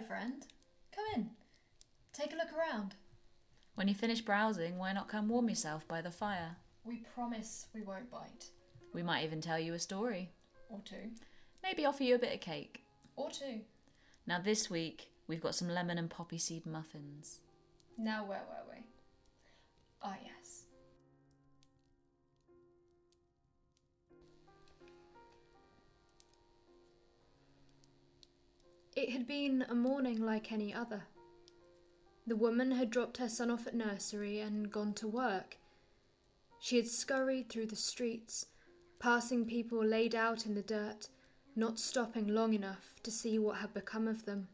Hello, friend. Come in. Take a look around. When you finish browsing, why not come warm yourself by the fire? We promise we won't bite. We might even tell you a story. Or two. Maybe offer you a bit of cake. Or two. Now, this week, we've got some lemon and poppy seed muffins. Now, where were had been a morning like any other. The woman had dropped her son off at nursery and gone to work. She had scurried through the streets, passing people laid out in the dirt, not stopping long enough to see what had become of them.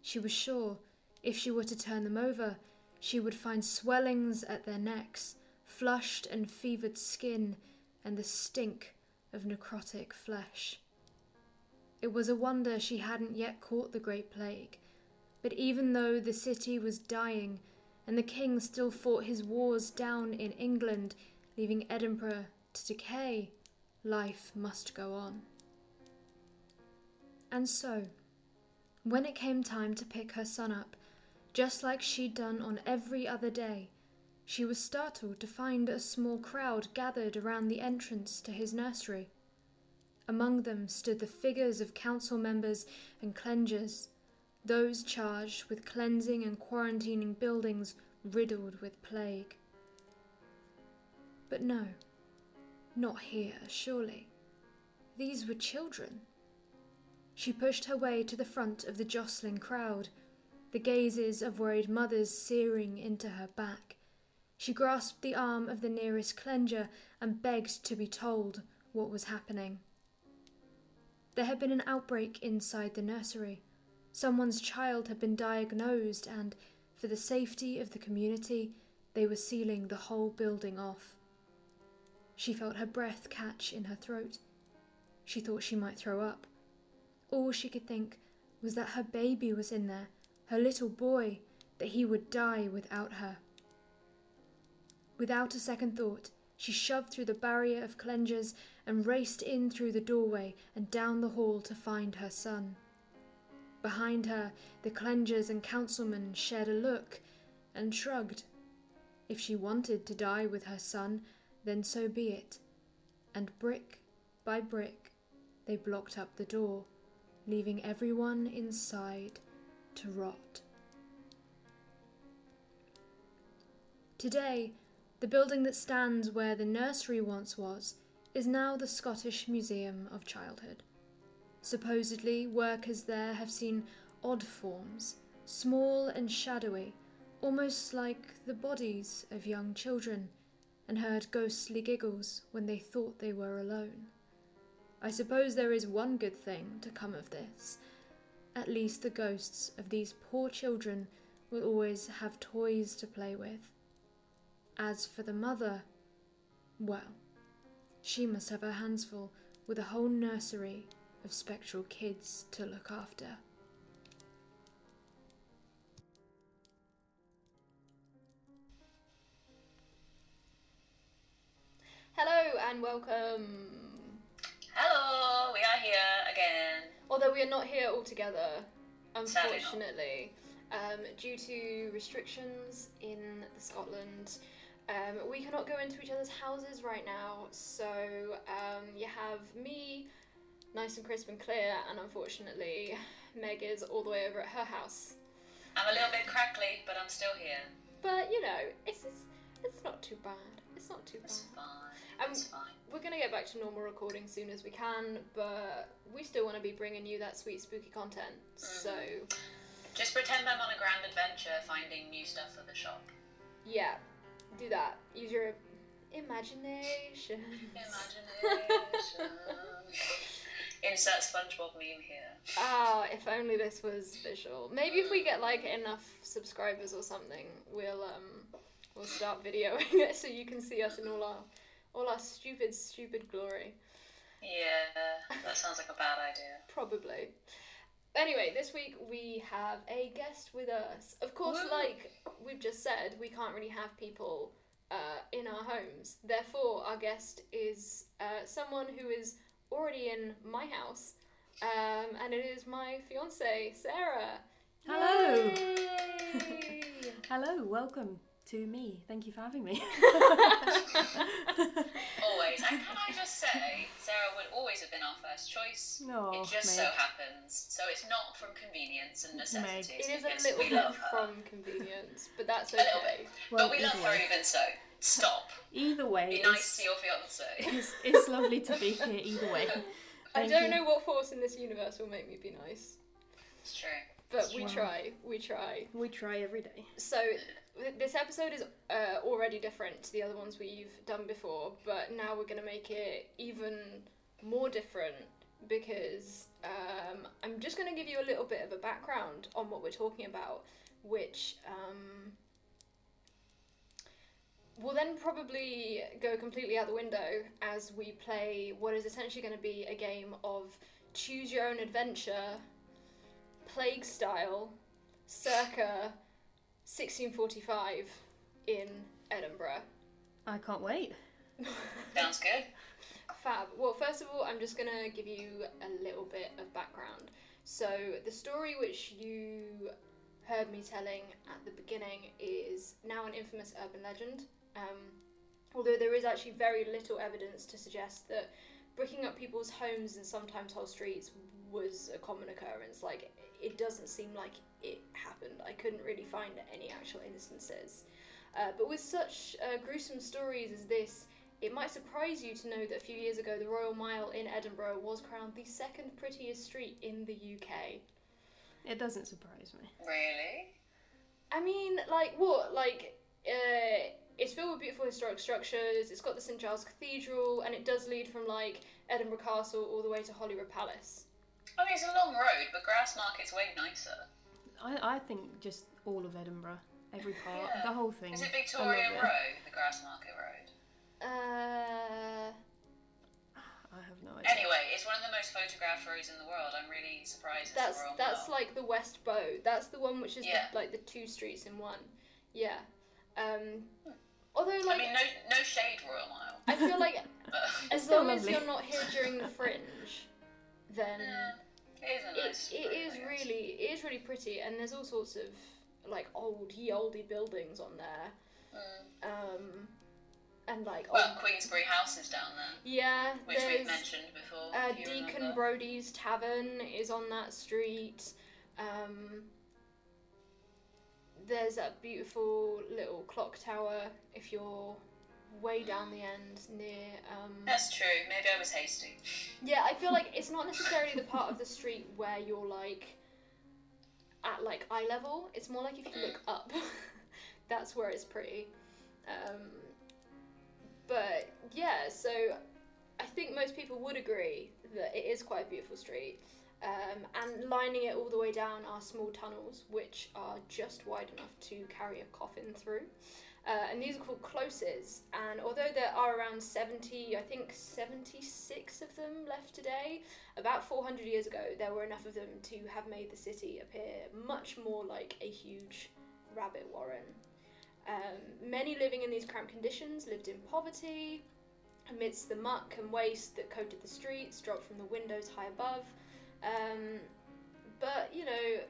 She was sure, if she were to turn them over, she would find swellings at their necks, flushed and fevered skin, and the stink of necrotic flesh. It was a wonder she hadn't yet caught the Great Plague. But even though the city was dying, and the king still fought his wars down in England, leaving Edinburgh to decay, life must go on. And so, when it came time to pick her son up, just like she'd done on every other day, she was startled to find a small crowd gathered around the entrance to his nursery. Among them stood the figures of council members and cleansers, those charged with cleansing and quarantining buildings riddled with plague. But no, not here, surely. These were children. She pushed her way to the front of the jostling crowd, the gazes of worried mothers searing into her back. She grasped the arm of the nearest cleanser and begged to be told what was happening. There had been an outbreak inside the nursery. Someone's child had been diagnosed, and, for the safety of the community, they were sealing the whole building off. She felt her breath catch in her throat. She thought she might throw up. All she could think was that her baby was in there, her little boy, that he would die without her. Without a second thought, she shoved through the barrier of cleansers and raced in through the doorway and down the hall to find her son. Behind her, the cleansers and councilmen shared a look and shrugged. If she wanted to die with her son, then so be it. And brick by brick, they blocked up the door, leaving everyone inside to rot. Today, the building that stands where the nursery once was is now the Scottish Museum of Childhood. Supposedly, workers there have seen odd forms, small and shadowy, almost like the bodies of young children, and heard ghostly giggles when they thought they were alone. I suppose there is one good thing to come of this. At least the ghosts of these poor children will always have toys to play with. As for the mother, well, she must have her hands full with a whole nursery of spectral kids to look after. Hello and welcome. Hello, we are here again. Although we are not here all together, unfortunately, um, due to restrictions in the Scotland, um, we cannot go into each other's houses right now. So um, you have me, nice and crisp and clear, and unfortunately, Meg is all the way over at her house. I'm a little bit crackly, but I'm still here. But you know, it's it's, it's not too bad. It's not too It's bad. fine. Um, It's fine. We're gonna get back to normal recording soon as we can, but we still want to be bringing you that sweet spooky content. So Just pretend I'm on a grand adventure finding new stuff for the shop. yeah, do that. Use your imagination. Imagination. Insert SpongeBob meme here. Ah, if only this was visual. Maybe if we get like enough subscribers or something, we'll um we'll start videoing it so you can see us in all our all our stupid stupid glory. Yeah, that sounds like a bad idea. Probably. Anyway, this week we have a guest with us. Of course, Woo! like we've just said, we can't really have people uh, in our homes. Therefore, our guest is uh, someone who is already in my house, um, and it is my fiance, Sarah. Hello. Hello, welcome to me. Thank you for having me. Always. And can I just say, Sarah would always have been our first choice. No, it just so happens. So it's not from convenience and necessity. it is because a little bit her. from convenience, but that's okay. A little okay. bit. Well, but we love either her even so. Stop. Either way, Be nice to your fiance. it's, it's lovely to be here. Either way, I Thank don't you. know what force in this universe will make me be nice, It's true. but we Wow. try. We try. we try every day. So th- this episode is uh, already different to the other ones we've done before, but now we're going to make it even more different because um, I'm just going to give you a little bit of a background on what we're talking about, which um, will then probably go completely out the window as we play what is essentially going to be a game of choose your own adventure, plague style, circa 1645 in Edinburgh. I can't wait. Sounds good. Fab. Well, first of all, I'm just going to give you a little bit of background. So, the story which you heard me telling at the beginning is now an infamous urban legend. Um, although there is actually very little evidence to suggest that bricking up people's homes and sometimes whole streets was a common occurrence. Like, it doesn't seem like it happened. I couldn't really find any actual instances. Uh, but with such uh, gruesome stories as this, it might surprise you to know that a few years ago, the Royal Mile in Edinburgh was crowned the second prettiest street in the UK. It doesn't surprise me. Really? I mean, like, what? Like, uh, it's filled with beautiful historic structures, it's got the St Giles Cathedral, and it does lead from, like, Edinburgh Castle all the way to Holyrood Palace. I mean, it's a long road, but Grassmarket's way nicer. I, I think just all of Edinburgh, every part, Yeah. the whole thing. Is it Victoria. Road, the Grassmarket Road? Uh, I have no idea. Anyway, it's one of the most photographed roads in the world. I'm really surprised that's the that's Mile. like the West Bow. That's the one which is Yeah. the, like the two streets in one. Yeah. Um, although, like, I mean, no, no shade, Royal Mile. I feel like as still long as you're not here during the fringe, then yeah, it is a nice. it road, is really it is really pretty, and there's all sorts of like old ye olde buildings on there, Mm. um, and like Well, old, Queensberry House is down there, yeah, which we've mentioned before. uh, Deacon remember. Brodie's Tavern is on that street. Um, there's that beautiful little clock tower if you're way down the end near. Um, That's true. Maybe I was hasty. Yeah, I feel like it's not necessarily the part of the street where you're like at like eye level. It's more like if you look up, that's where it's pretty. Um, but yeah, so I think most people would agree that it is quite a beautiful street. Um, and lining it all the way down are small tunnels, which are just wide enough to carry a coffin through. Uh, and these are called closes. And although there are around 70, I think 76 of them left today, about 400 years ago, there were enough of them to have made the city appear much more like a huge rabbit warren. Um, many living in these cramped conditions lived in poverty, amidst the muck and waste that coated the streets, dropped from the windows high above. Um, but, you know,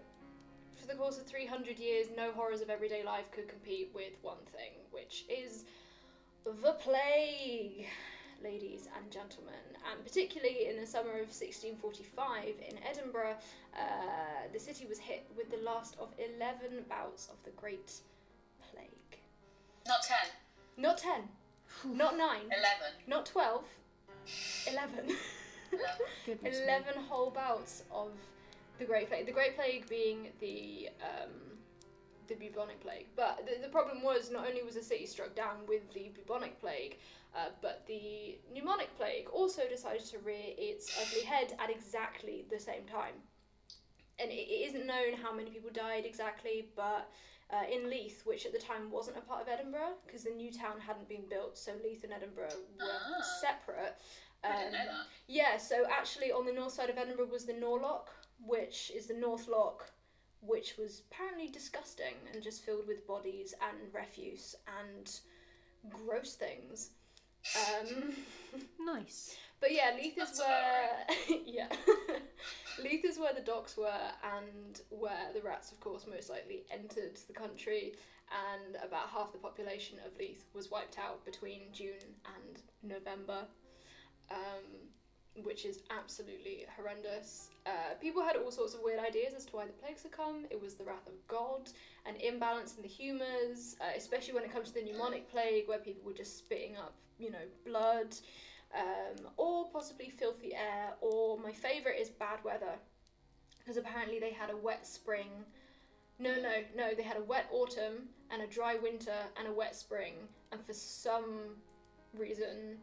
the course of 300 years, no horrors of everyday life could compete with one thing, which is the plague. ladies and gentlemen, and particularly in the summer of 1645 in Edinburgh, uh, the city was hit with the last of 11 bouts of the Great Plague. Not 10, Not 10, not 9, 11. not 12, 11. 11. 11 whole bouts of the Great Plague. The Great Plague being the um, the bubonic plague. But the, the problem was not only was the city struck down with the bubonic plague, uh, but the pneumonic plague also decided to rear its ugly head at exactly the same time. And it, it isn't known how many people died exactly, but uh, in Leith, which at the time wasn't a part of Edinburgh, because the new town hadn't been built, so Leith and Edinburgh were Ah. separate. Um, know that. yeah, so actually on the north side of Edinburgh was the Norloch, which is the North Loch, which was apparently disgusting and just filled with bodies and refuse and gross things. Um, Nice. but yeah, Leith is That's where yeah, Leith is where the docks were and where the rats, of course, most likely entered the country. And about half the population of Leith was wiped out between June and November, um, which is absolutely horrendous. Uh, people had all sorts of weird ideas as to why the plagues had come. It was the wrath of God, an imbalance in the humours, uh, especially when it comes to the pneumonic plague, where people were just spitting up, you know, blood um, or possibly filthy air, or my favourite is bad weather, because apparently they had a wet spring. No, no, no, they had a wet autumn and a dry winter and a wet spring, and for some reason,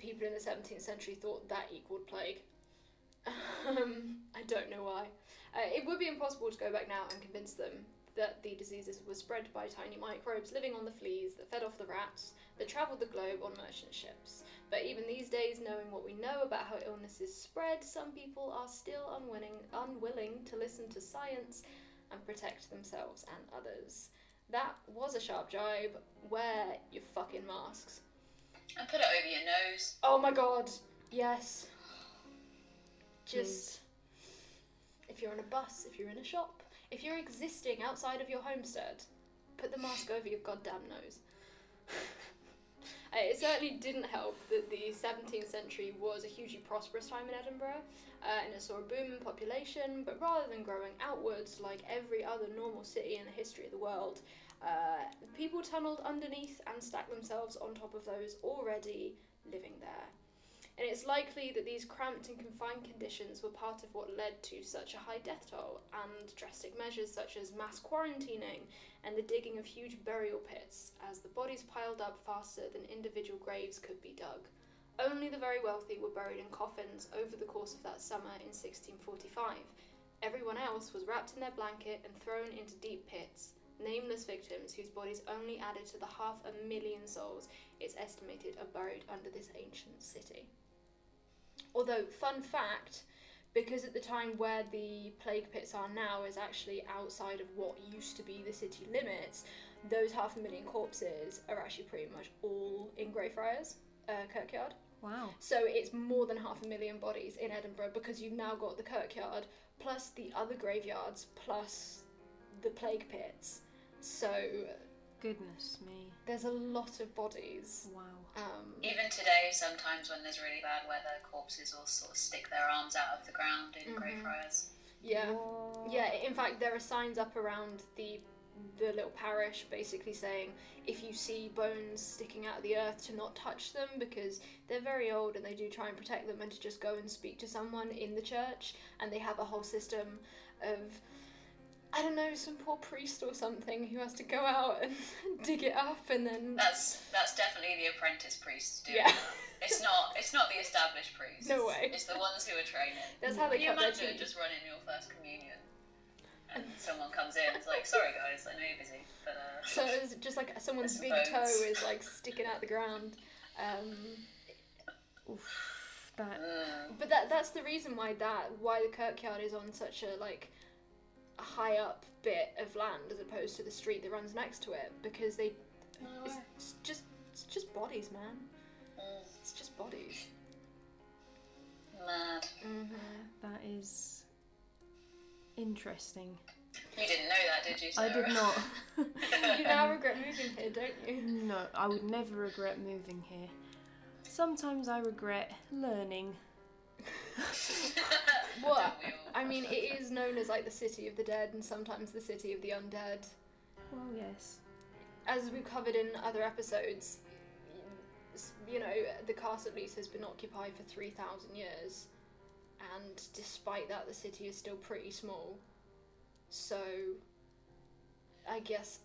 people in the 17th century thought that equaled plague. Um, I don't know why. Uh, it would be impossible to go back now and convince them that the diseases were spread by tiny microbes living on the fleas that fed off the rats that travelled the globe on merchant ships. But even these days, knowing what we know about how illnesses spread, some people are still unwilling, unwilling to listen to science and protect themselves and others. That was a sharp jibe. Wear your fucking masks. And put it over your nose. Oh my god, yes. Just if you're on a bus, if you're in a shop, if you're existing outside of your homestead, put the mask over your goddamn nose. It certainly didn't help that the 17th century was a hugely prosperous time in Edinburgh, uh, and it saw a boom in population, but rather than growing outwards like every other normal city in the history of the world, uh, people tunneled underneath and stacked themselves on top of those already living there. And it's likely that these cramped and confined conditions were part of what led to such a high death toll, and drastic measures such as mass quarantining and the digging of huge burial pits, as the bodies piled up faster than individual graves could be dug. Only the very wealthy were buried in coffins over the course of that summer in 1645. Everyone else was wrapped in their blanket and thrown into deep pits, nameless victims whose bodies only added to the half a million souls it's estimated are buried under this ancient city. Although, fun fact, because at the time where the plague pits are now is actually outside of what used to be the city limits, those half a million corpses are actually pretty much all in Greyfriars uh, Kirkyard. Wow. So it's more than half a million bodies in Edinburgh because you've now got the kirkyard plus the other graveyards plus the plague pits. So Goodness me. there's a lot of bodies. Wow. Um, Even today, sometimes when there's really bad weather, corpses will sort of stick their arms out of the ground in Mhm. Greyfriars. yeah, What? yeah. In fact, there are signs up around the the little parish basically saying if you see bones sticking out of the earth to not touch them because they're very old and they do try and protect them and to just go and speak to someone in the church and they have a whole system of I don't know some poor priest or something who has to go out and dig it up and then That's that's definitely the apprentice priests doing Yeah. that. It's not it's not the established priests. No way. It's the ones who are training. that's how they Can you imagine just running your first communion? And someone comes in, and it's like, sorry guys, I know you're busy, but uh So it's just like someone's big toe is like sticking out the ground. Um, Oof. That. mm, But that that's the reason why that why the kirkyard is on such a like a high up bit of land as opposed to the street that runs next to it because they it's, it's just it's just bodies, man. mm, It's just bodies. mad. Mm-hmm. That is interesting. You didn't know that, did you? I did not. You now regret moving here, don't you? no, I would never regret moving here. Sometimes I regret learning. What? we? I mean, it is known as like the city of the dead and sometimes the city of the undead. Well, yes. As we've covered in other episodes, you know, the castle at least has been occupied for 3,000 years, and despite that, the city is still pretty small. So, I guess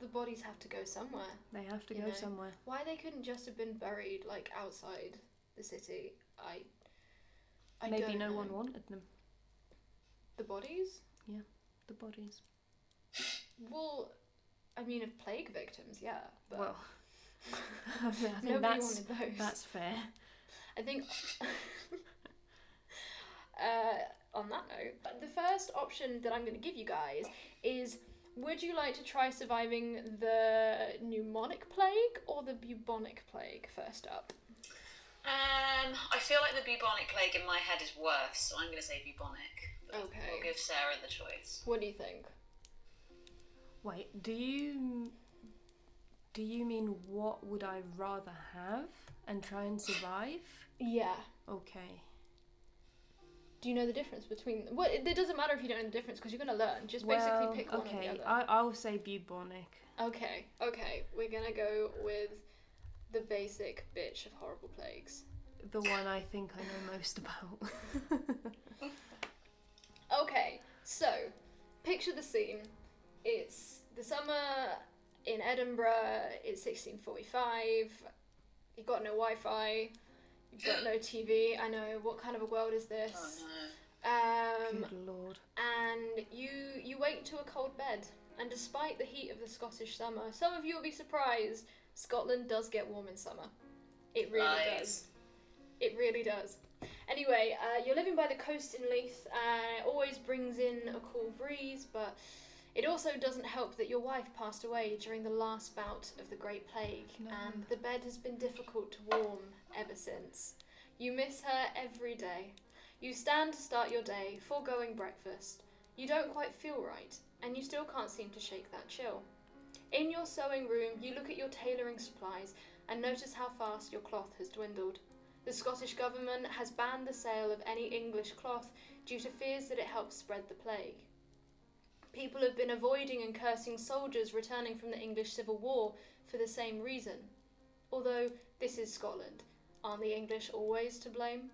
the bodies have to go somewhere. They have to go know. somewhere. Why they couldn't just have been buried like outside the city? I. I Maybe no know. one wanted them. The bodies? Yeah, the bodies. Well, I mean, of plague victims, yeah, but well, I think nobody that's wanted those. that's fair. I think. uh, on that note, the first option that I'm going to give you guys is: Would you like to try surviving the pneumonic plague or the bubonic plague? First up. Um, I feel like the bubonic plague in my head is worse, so I'm going to say bubonic. Okay. We'll give Sarah the choice. What do you think? Wait, do you do you mean what would I rather have and try and survive? Yeah. Okay. Do you know the difference between? Well, it, it doesn't matter if you don't know the difference because you're going to learn. Just basically pick one okay. or the other. I I'll say bubonic. Okay, okay, we're gonna go with the basic bitch of horrible plagues. The one I think I know most about. Okay, so picture the scene. It's the summer in Edinburgh. It's 1645. You've got no Wi-Fi. You've got no TV. I know. What kind of a world is Oh this? no. Um, Good lord. and you you wake to a cold bed. And despite the heat of the Scottish summer, some of you will be surprised. Scotland does get warm in summer. It really Lies. does. It really does. Anyway, uh, you're living by the coast in Leith. Uh, it always brings in a cool breeze, but it also doesn't help that your wife passed away during the last bout of the Great Plague, No. and the bed has been difficult to warm ever since. You miss her every day. You stand to start your day, foregoing breakfast. You don't quite feel right, and you still can't seem to shake that chill. In your sewing room, you look at your tailoring supplies and notice how fast your cloth has dwindled. The Scottish Government has banned the sale of any English cloth due to fears that it helps spread the plague. People have been avoiding and cursing soldiers returning from the English Civil War for the same reason. Although this is Scotland, aren't the English always to blame?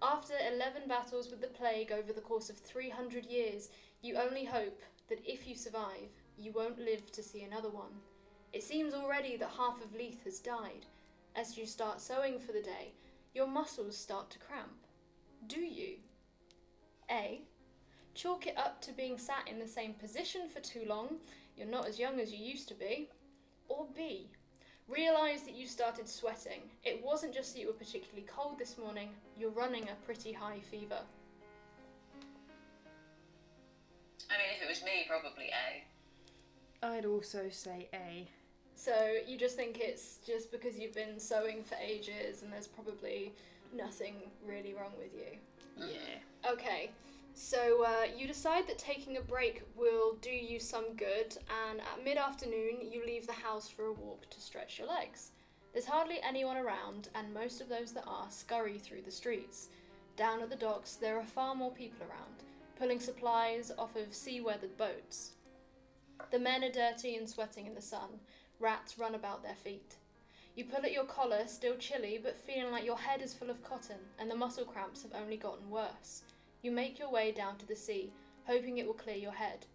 After 11 battles with the plague over the course of 300 years, you only hope that if you survive, you won't live to see another one. It seems already that half of Leith has died. As you start sewing for the day, your muscles start to cramp. Do you? A. Chalk it up to being sat in the same position for too long, you're not as young as you used to be. Or B. Realise that you started sweating. It wasn't just that you were particularly cold this morning, you're running a pretty high fever. I mean, if it was me, probably A. I'd also say A. So you just think it's just because you've been sewing for ages and there's probably nothing really wrong with you. Yeah. Okay, so uh, you decide that taking a break will do you some good, and at mid afternoon, you leave the house for a walk to stretch your legs. There's hardly anyone around, and most of those that are scurry through the streets. Down at the docks, there are far more people around, pulling supplies off of sea weathered boats. The men are dirty and sweating in the sun. Rats run about their feet. You pull at your collar, still chilly, but feeling like your head is full of cotton, and the muscle cramps have only gotten worse. You make your way down to the sea, hoping it will clear your head.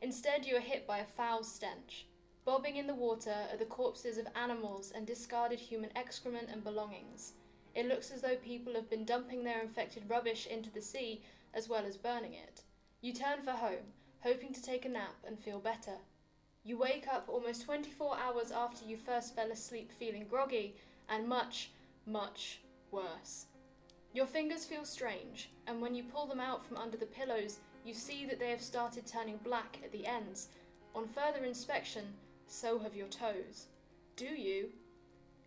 Instead, you are hit by a foul stench. Bobbing in the water are the corpses of animals and discarded human excrement and belongings. It looks as though people have been dumping their infected rubbish into the sea as well as burning it. You turn for home, hoping to take a nap and feel better. You wake up almost 24 hours after you first fell asleep feeling groggy and much, much worse. Your fingers feel strange, and when you pull them out from under the pillows, you see that they have started turning black at the ends. On further inspection, so have your toes. Do you?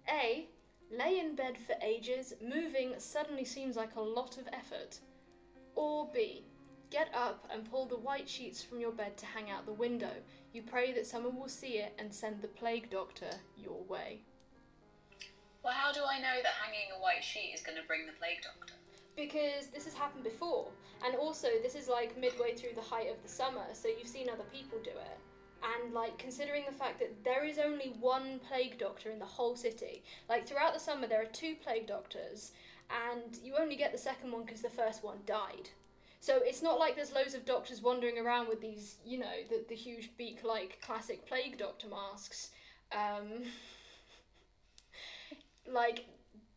A. Lay in bed for ages, moving suddenly seems like a lot of effort. Or B. Get up and pull the white sheets from your bed to hang out the window. You pray that someone will see it and send the plague doctor your way. Well, how do I know that hanging a white sheet is going to bring the plague doctor? because this has happened before and also this is like midway through the height of the summer so you've seen other people do it and like considering the fact that there is only one plague doctor in the whole city like throughout the summer there are two plague doctors and you only get the second one because the first one died so it's not like there's loads of doctors wandering around with these you know the, the huge beak like classic plague doctor masks. Um, like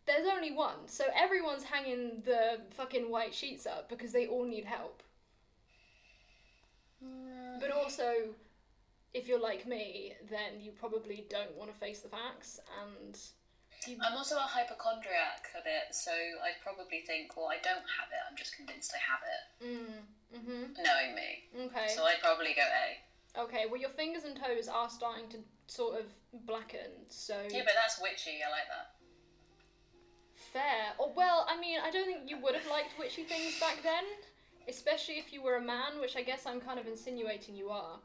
there's only one, so everyone's hanging the fucking white sheets up because they all need help. But also, if you're like me, then you probably don't want to face the facts, and I'm also a hypochondriac a bit, so I'd probably think, well, I don't have it. I'm just convinced I have it, mm, mhm, knowing me. okay, So I'd probably go A. okay. Well, your fingers and toes are starting to sort of blacken, so Yeah, but that's witchy. I like that. fair. Or well, I mean, I don't think you would have liked witchy things back then, especially if you were a man, which I guess I'm kind of insinuating you are.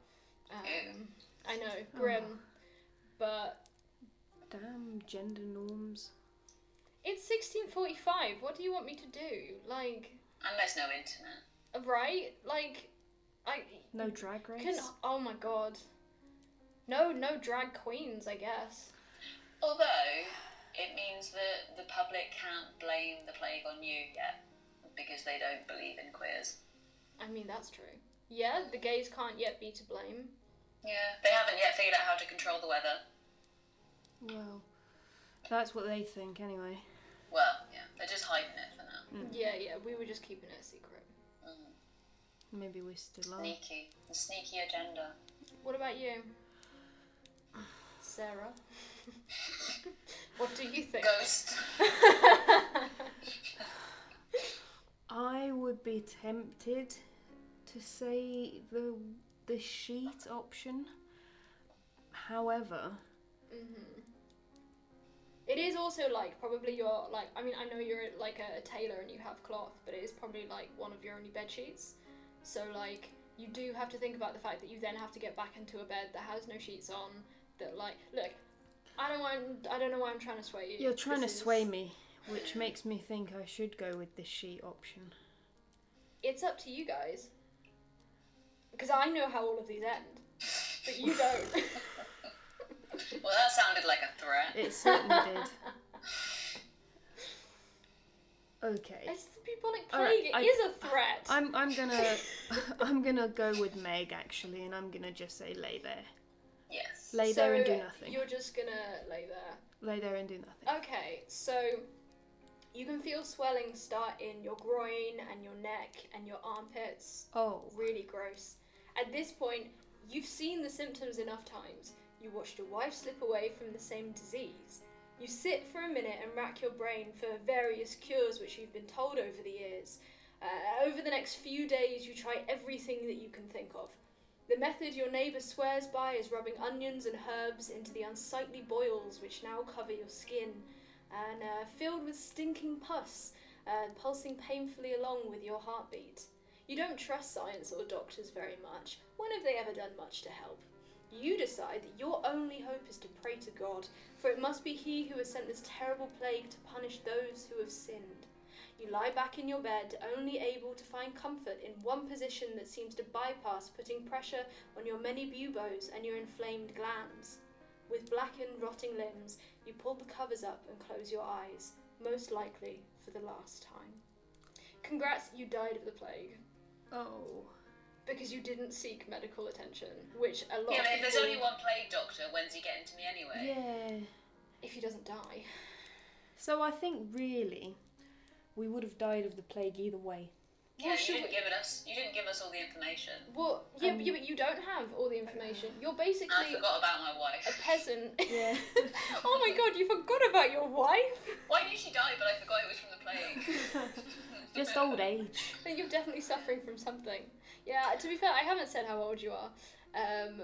Um, I know, grim, but Damn gender norms. it's 1645. What do you want me to do? Like, Unless no internet. right? Like, I No drag race. can. Oh my god. No, no drag queens. I guess. Although it means that the public can't blame the plague on you yet because they don't believe in queers. I mean, that's true. Yeah, the gays can't yet be to blame. Yeah, they haven't yet figured out how to control the weather. Well, that's what they think anyway. Well, yeah, they're just hiding it for now. Mm. Yeah, yeah. We were just keeping it a secret. Mm. Maybe we still are. Sneaky, the sneaky agenda. What about you, Sarah? what do you think? Ghost. I would be tempted to say the the sheet option. However, mm-hmm. It is also like probably your like. I mean, I know you're like a, a tailor and you have cloth, but it is probably like one of your only bed sheets. So like you do have to think about the fact that you then have to get back into a bed that has no sheets on. That like look, I don't want. I don't know why I'm trying to sway you. you're trying This to is- sway me, which makes me think I should go with the sheet option. It's up to you guys. Because I know how all of these end, but you don't. Well, that sounded like a threat. It certainly did. Okay. it's the bubonic All right, plague. I- It is a threat. I'm I'm gonna I'm gonna go with Meg actually, and I'm gonna just say lay there, Yes. lay there and do nothing. You're just gonna lay there. Lay there and do nothing. Okay, so you can feel swelling start in your groin and your neck and your armpits. Oh, Really gross. At this point, you've seen the symptoms enough times. You watched your wife slip away from the same disease. You sit for a minute and rack your brain for various cures which you've been told over the years. Uh, over the next few days, you try everything that you can think of. The method your neighbour swears by is rubbing onions and herbs into the unsightly boils which now cover your skin, and uh, filled with stinking pus, uh, pulsing painfully along with your heartbeat. You don't trust science or doctors very much. When have they ever done much to help? You decide that your only hope is to pray to God, for it must be He who has sent this terrible plague to punish those who have sinned. You lie back in your bed, only able to find comfort in one position that seems to bypass putting pressure on your many buboes and your inflamed glands. With blackened, rotting limbs, you pull the covers up and close your eyes, most likely for the last time. Congrats, you died of the plague oh. Because you didn't seek medical attention, which a lot Yeah, of but if there's only one plague doctor, when's he getting to me anyway? Yeah. if he doesn't die. So I think really, we would have died of the plague either way. Yeah, Well, you didn't we- give it us. You didn't give us all the information. Well, yeah, Um, yeah, but you don't have all the information. You're basically. I forgot about my wife. a peasant. Yeah. oh my god, you forgot about your wife? Why did she die? But I forgot it was from the plague. Just old age. Then You're definitely suffering from something. Yeah, to be fair, I haven't said how old you are. Um,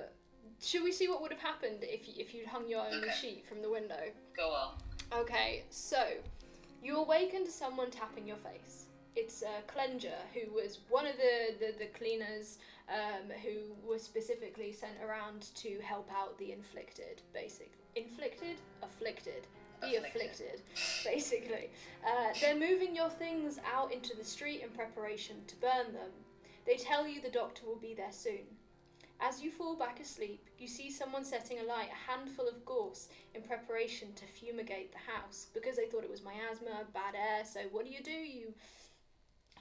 should we see what would have happened if you, if you'd hung your only Okay. sheet from the window? Go on. Okay, so you awaken to someone tapping your face. It's uh, cleanser, who was one of the, the, the cleaners um, who was specifically sent around to help out the inflicted, basic. Inflicted? Afflicted. be Afflicted. afflicted, basically. Uh, they're moving your things out into the street in preparation to burn them. They tell you the doctor will be there soon. As you fall back asleep, you see someone setting alight a handful of gorse in preparation to fumigate the house because they thought it was miasma, bad air. So, what do you do? You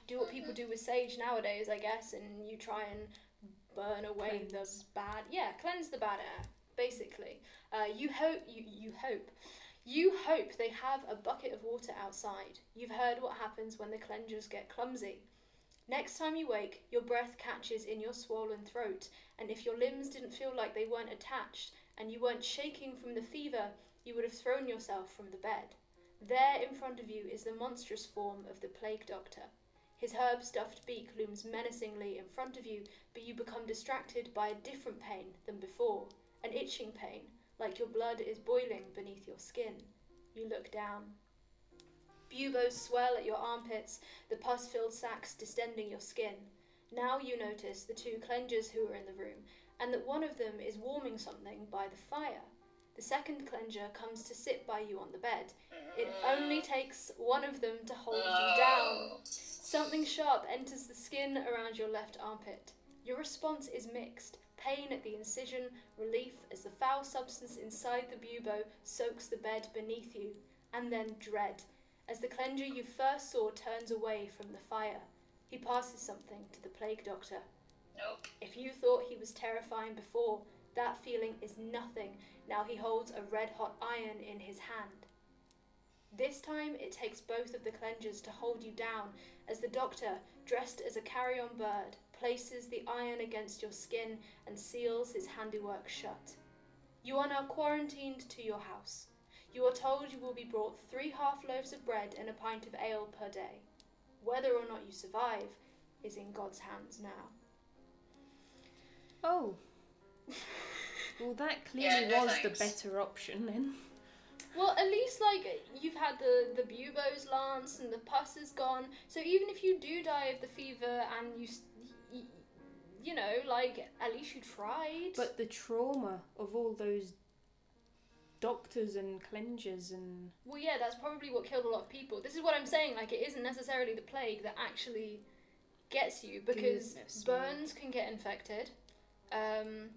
do what people do with sage nowadays, I guess, and you try and burn away Cleanse. the bad. Yeah, cleanse the bad air, basically. Uh, you hope. You you hope. You hope they have a bucket of water outside. You've heard what happens when the cleansers get clumsy. Next time you wake, your breath catches in your swollen throat, and if your limbs didn't feel like they weren't attached and you weren't shaking from the fever, you would have thrown yourself from the bed. There in front of you is the monstrous form of the plague doctor. His herb stuffed beak looms menacingly in front of you, but you become distracted by a different pain than before an itching pain, like your blood is boiling beneath your skin. You look down. Buboes swell at your armpits, the pus filled sacs distending your skin. Now you notice the two cleansers who are in the room, and that one of them is warming something by the fire. The second cleanser comes to sit by you on the bed. It only takes one of them to hold you down. Something sharp enters the skin around your left armpit. Your response is mixed pain at the incision, relief as the foul substance inside the bubo soaks the bed beneath you, and then dread as the cleanser you first saw turns away from the fire. He passes something to the plague doctor. Nope. If you thought he was terrifying before, that feeling is nothing now he holds a red hot iron in his hand. This time it takes both of the cleansers to hold you down as the doctor, dressed as a carrion bird, places the iron against your skin and seals his handiwork shut. You are now quarantined to your house. You are told you will be brought three half loaves of bread and a pint of ale per day. Whether or not you survive is in God's hands now. Oh. Well, that clearly no was thanks. the better option then. Well, at least like you've had the the buboes lance and the pus is gone. So even if you do die of the fever and you, s- y- you know, like at least you tried. But the trauma of all those doctors and cleansers and well, yeah, that's probably what killed a lot of people. This is what I'm saying. Like it isn't necessarily the plague that actually gets you because Goodness me. burns can get infected. Um,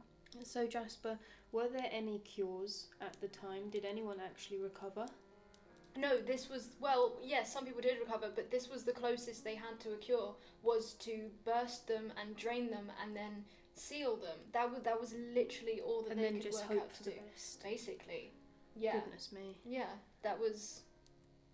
so Jasper, were there any cures at the time? Did anyone actually recover? No, this was well, yes, some people did recover, but this was the closest they had to a cure was to burst them and drain them and then seal them. That was that was literally all that and they then could just work hope out for to the do. best. Basically, yeah, Goodness me. yeah, that was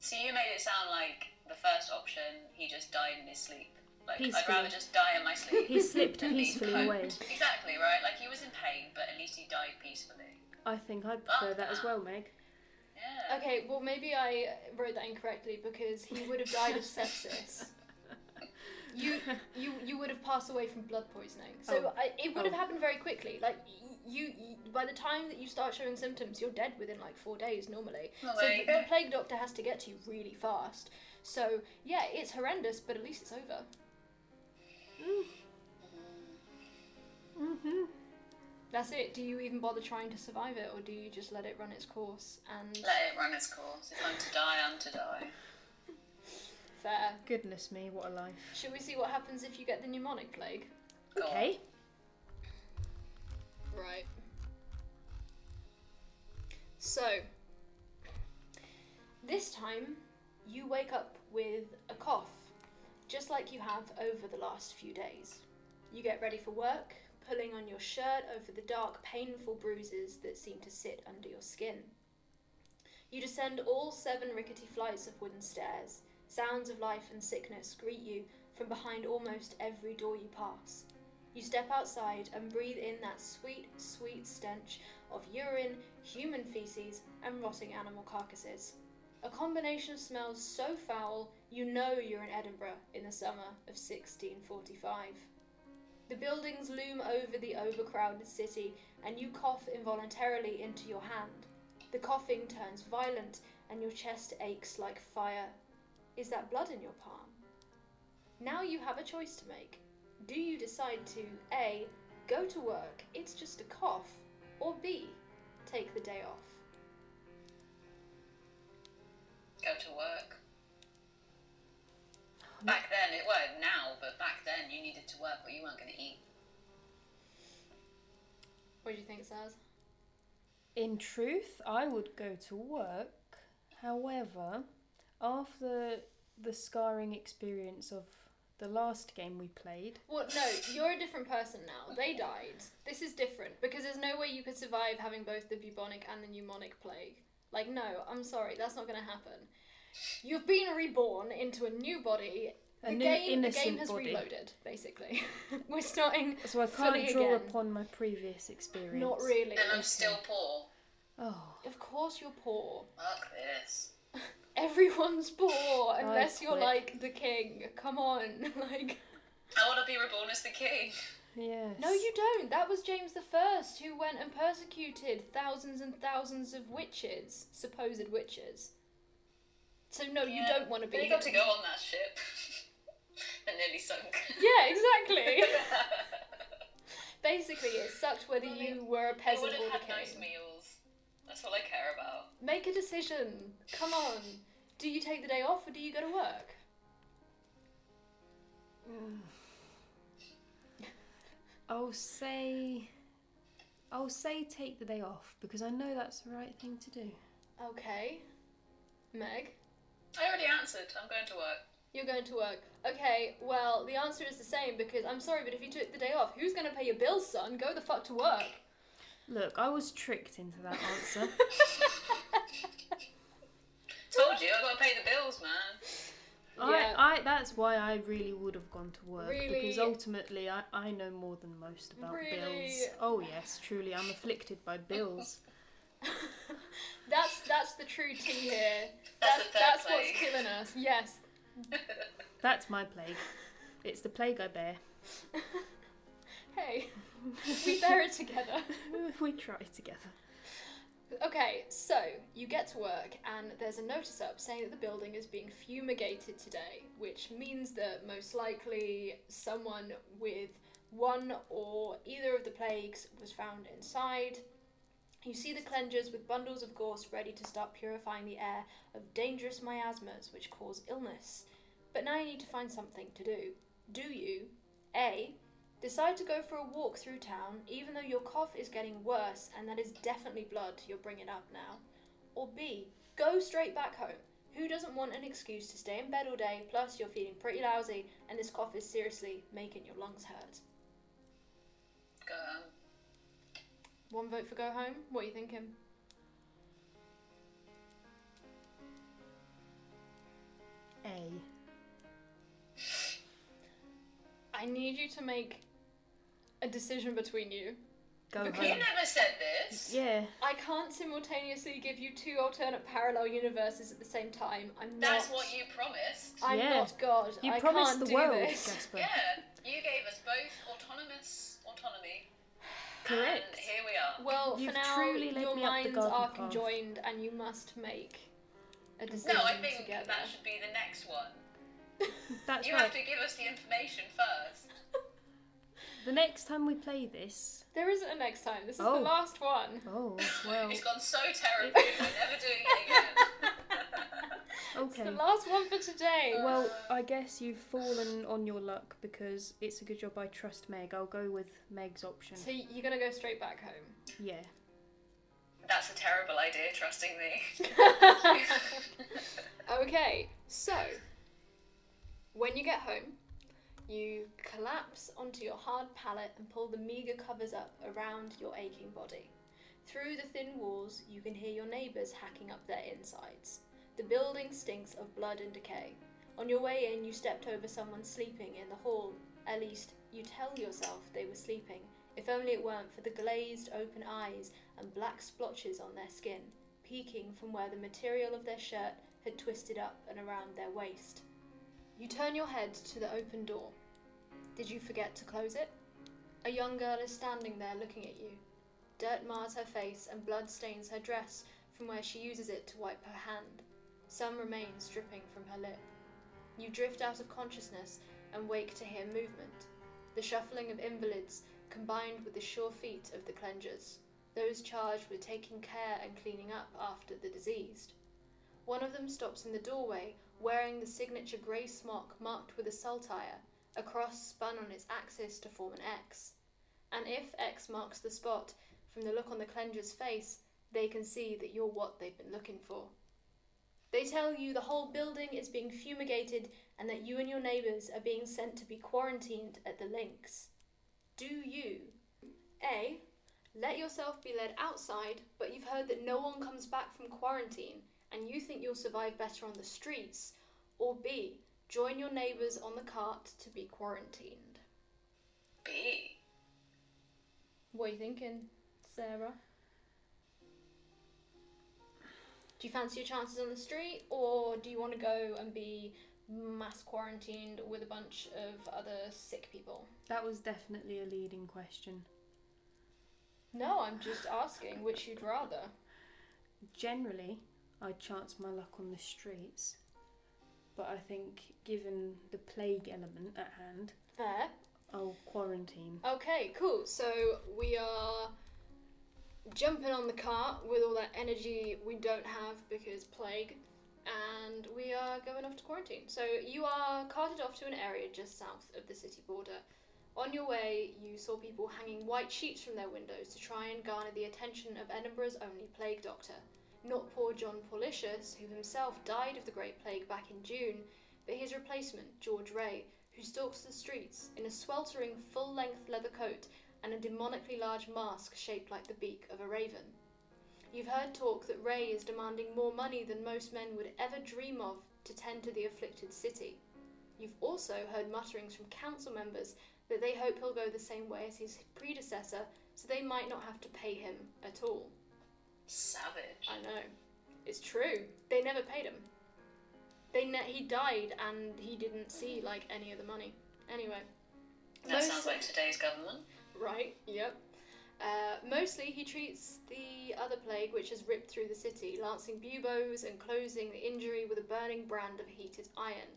So you made it sound like the first option, he just died in his sleep. Like, I'd rather just die in my sleep. He slipped peacefully away. Exactly, right? Like, he was in pain, but at least he died peacefully. I think I'd prefer that as ah. well, Meg. Yeah. okay. Well, maybe I wrote that incorrectly because he would have died of sepsis. You, you, you would have passed away from blood poisoning. So Oh. I, it would have Oh. happened very quickly. Like you, you, by the time that you start showing symptoms, you're dead within like four days normally. So the, the plague doctor has to get to you really fast. So yeah, it's horrendous, but at least it's over. Mm-hmm. That's it. Do you even bother trying to survive it, or do you just let it run its course? And Let it run its course. If I'm to die, I'm to die. Fair. Goodness me, what a life. Should we see what happens if you get the pneumonic plague? Okay. Right. So, this time you wake up with a cough, just like you have over the last few days. You get ready for work, pulling on your shirt over the dark, painful bruises that seem to sit under your skin. You descend all seven rickety flights of wooden stairs. Sounds of life and sickness greet you from behind almost every door you pass. You step outside and breathe in that sweet, sweet stench of urine, human feces, and rotting animal carcasses. A combination of smells so foul you know you're in Edinburgh in the summer of 1645. The buildings loom over the overcrowded city, and you cough involuntarily into your hand. The coughing turns violent, and your chest aches like fire. Is that blood in your palm? Now you have a choice to make. Do you decide to A. Go to work, it's just a cough, or B. Take the day off? Go to work. Oh, back then, it well now, but back then you needed to work or you weren't going to eat. What do you think, Saz? In truth, I would go to work. However, after the scarring experience of the last game we played, Well, no, you're a different person now. They died. This is different because there's no way you could survive having both the bubonic and the pneumonic plague. Like, no, I'm sorry, that's not going to happen. You've been reborn into a new body. A the new game, the game has body. reloaded, basically. We're starting. so I can't draw again. upon my previous experience. Not really. And I'm still poor. Oh, Of course, you're poor. Fuck this. Everyone's poor unless you're quit. like the king. Come on, like. I want to be reborn as the king. yes. No, you don't. That was James the First who went and persecuted thousands and thousands of witches, supposed witches. So no, you don't want to be. But you him. got to go on that ship. and nearly sunk. Yeah, exactly. Basically, it sucked whether Well, you were a peasant or have the had nice king. meals. That's all I care about. Make a decision. Come on. Do you take the day off or do you go to work? I'll say. I'll say take the day off because I know that's the right thing to do. Okay. Meg, I already answered. I'm going to work. you're going to work. Okay, well, the answer is the same because I'm sorry, but if you took the day off, who's going to pay your bills, son? Go the fuck to work. Look, I was tricked into that answer. Told you, I got to pay the bills, man. Yeah. I, I, that's why I really would have gone to work because ultimately I, I know more than most about Really? bills. Oh yes, truly, I'm afflicted by bills. That's that's the true tea here. That's That's that's what's killing us. Yes. That's my plague. It's the plague I bear. Hey, we bear it together. we try together. Okay, so you get to work and there's a notice up saying that the building is being fumigated today, which means that most likely someone with one or either of the plagues was found inside. You see the cleansers with bundles of gorse ready to start purifying the air of dangerous miasmas which cause illness. But now you need to find something to do. Do you A. Decide to go for a walk through town, even though your cough is getting worse and that is definitely blood you're bringing up now. Or B, go straight back home. Who doesn't want an excuse to stay in bed all day, plus you're feeling pretty lousy and this cough is seriously making your lungs hurt? Go home. One vote for go home? What are you thinking? A. I need you to make a decision between you. Go Okay. You home. never said this. Yeah. I can't simultaneously give you two alternate parallel universes at the same time. I'm not. That's what you promised. I'm Yeah. not God. You I promised can't the do world, this. Jasper. Yeah, you gave us both autonomous autonomy. Correct. And here we are. Well, You've for now, truly led your me up the minds garden are path. conjoined, and you must make a decision No, I think together. that should be the next one. That's you right. have to give us the information first. The next time we play this. There isn't a next time. This is Oh. the last one. Oh, well. It's gone so terribly, we're never doing it again. Okay. It's the Okay. last one for today. Uh, well, I guess you've fallen on your luck because it's a good job I trust Meg. I'll go with Meg's option. So you're gonna go straight back home. Yeah. That's a terrible idea, trusting me. Okay, so when you get home, you collapse onto your hard pallet and pull the meagre covers up around your aching body. Through the thin walls, you can hear your neighbours hacking up their insides. The building stinks of blood and decay. On your way in, you stepped over someone sleeping in the hall. At least, you tell yourself they were sleeping, if only it weren't for the glazed open eyes and black splotches on their skin, peeking from where the material of their shirt had twisted up and around their waist. You turn your head to the open door. Did you forget to close it? A young girl is standing there looking at you. Dirt mars her face and blood stains her dress from where she uses it to wipe her hand. Some remains dripping from her lip. You drift out of consciousness and wake to hear movement. The shuffling of invalids combined with the sure feet of the cleansers, those charged with taking care and cleaning up after the diseased. One of them stops in the doorway, wearing the signature grey smock marked with a saltire, a cross spun on its axis to form an X. And if X marks the spot, from the look on the cleanser's face, they can see that you're what they've been looking for. They tell you the whole building is being fumigated and that you and your neighbours are being sent to be quarantined at the links. Do you A. Let yourself be led outside, but you've heard that no one comes back from quarantine and you think you'll survive better on the streets? Or B. Join your neighbours on the cart to be quarantined? B. What are you thinking, Sarah? Do you fancy your chances on the street, or do you want to go and be mass quarantined with a bunch of other sick people? That was definitely a leading question. No, I'm just asking which you'd rather. Generally, I'd chance my luck on the streets, but I think given the plague element at hand, Fair. I'll quarantine. Okay, cool. So we are jumping on the cart with all that energy we don't have because plague, and we are going off to quarantine. So you are carted off to an area just south of the city border. On your way, you saw people hanging white sheets from their windows to try and garner the attention of Edinburgh's only plague doctor. Not poor John Paulicius, who himself died of the Great Plague back in June, but his replacement, George Rae, who stalks the streets in a sweltering full length leather coat and a demonically large mask shaped like the beak of a raven. You've heard talk that Ray is demanding more money than most men would ever dream of to tend to the afflicted city. You've also heard mutterings from council members that they hope he'll go the same way as his predecessor so they might not have to pay him at all. Savage. I know. It's true. They never paid him. They ne- he died and he didn't see like any of the money. Anyway. That most- sounds like today's government. Right, yep. Uh, mostly he treats the other plague which has ripped through the city, lancing buboes and closing the injury with a burning brand of heated iron.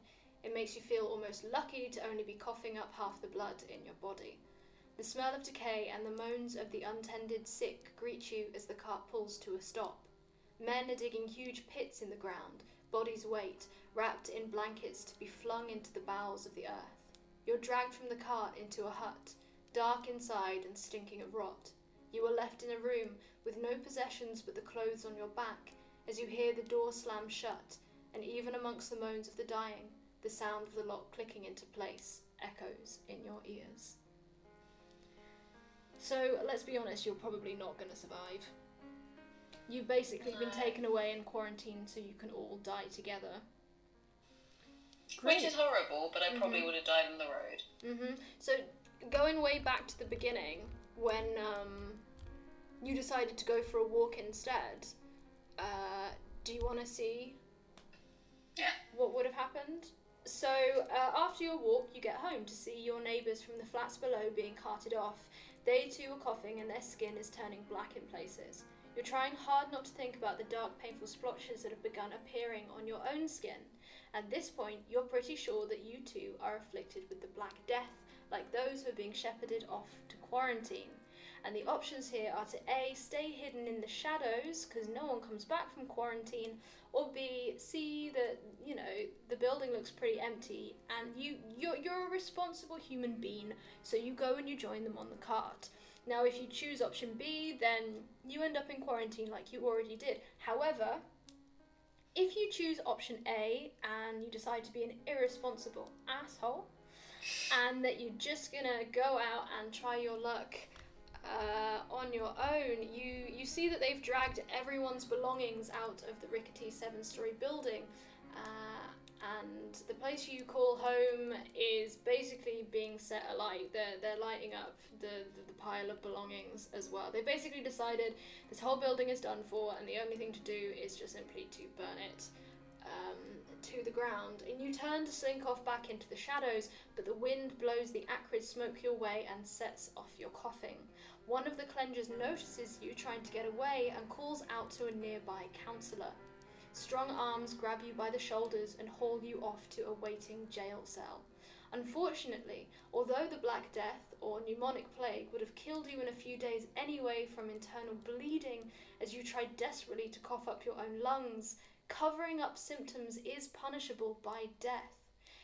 It makes you feel almost lucky to only be coughing up half the blood in your body. The smell of decay and the moans of the untended sick greet you as the cart pulls to a stop. Men are digging huge pits in the ground, bodies wait, wrapped in blankets to be flung into the bowels of the earth. You're dragged from the cart into a hut, dark inside and stinking of rot. You are left in a room with no possessions but the clothes on your back as you hear the door slam shut, and even amongst the moans of the dying, the sound of the lock clicking into place echoes in your ears. So let's be honest, you're probably not going to survive. You've basically been taken away and quarantined so you can all die together. Which is horrible, but I probably Mhm. would have died on the road. hmm So going way back to the beginning, when um, you decided to go for a walk instead, uh, do you want to see Yeah. what would have happened? So uh, after your walk, you get home to see your neighbours from the flats below being carted off. They too are coughing, and their skin is turning black in places. You're trying hard not to think about the dark, painful splotches that have begun appearing on your own skin. At this point, you're pretty sure that you too are afflicted with the Black Death, like those who are being shepherded off to quarantine. And the options here are to A, stay hidden in the shadows because no one comes back from quarantine, or B, see that, you know, the building looks pretty empty and you, you're, you're a responsible human being, so you go and you join them on the cart. Now, if you choose option B, then you end up in quarantine like you already did. However, if you choose option A and you decide to be an irresponsible asshole, and that you're just gonna go out and try your luck uh, on your own, you you see that they've dragged everyone's belongings out of the rickety seven-story building, uh, and the place you call home is basically being set alight. They're they're lighting up the, the the pile of belongings as well. They basically decided this whole building is done for, and the only thing to do is just simply to burn it. Um, to the ground, and you turn to slink off back into the shadows, but the wind blows the acrid smoke your way and sets off your coughing. One of the cleansers notices you trying to get away and calls out to a nearby counsellor. Strong arms grab you by the shoulders and haul you off to a waiting jail cell. Unfortunately, although the Black Death or pneumonic plague would have killed you in a few days anyway from internal bleeding as you tried desperately to cough up your own lungs, covering up symptoms is punishable by death.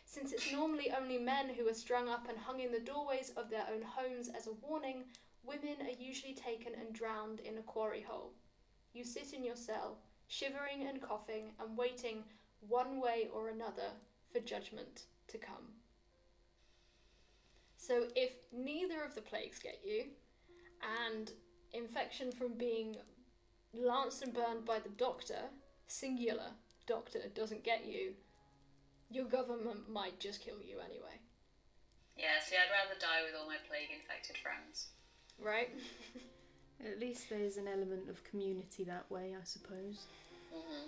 Since it's normally only men who are strung up and hung in the doorways of their own homes as a warning, women are usually taken and drowned in a quarry hole. You sit in your cell, shivering and coughing and waiting one way or another for judgment to come. So, if neither of the plagues get you, and infection from being lanced and burned by the doctor, singular doctor, doesn't get you, your government might just kill you anyway. Yeah, see, I'd rather die with all my plague infected friends. Right? At least there's an element of community that way, I suppose. hmm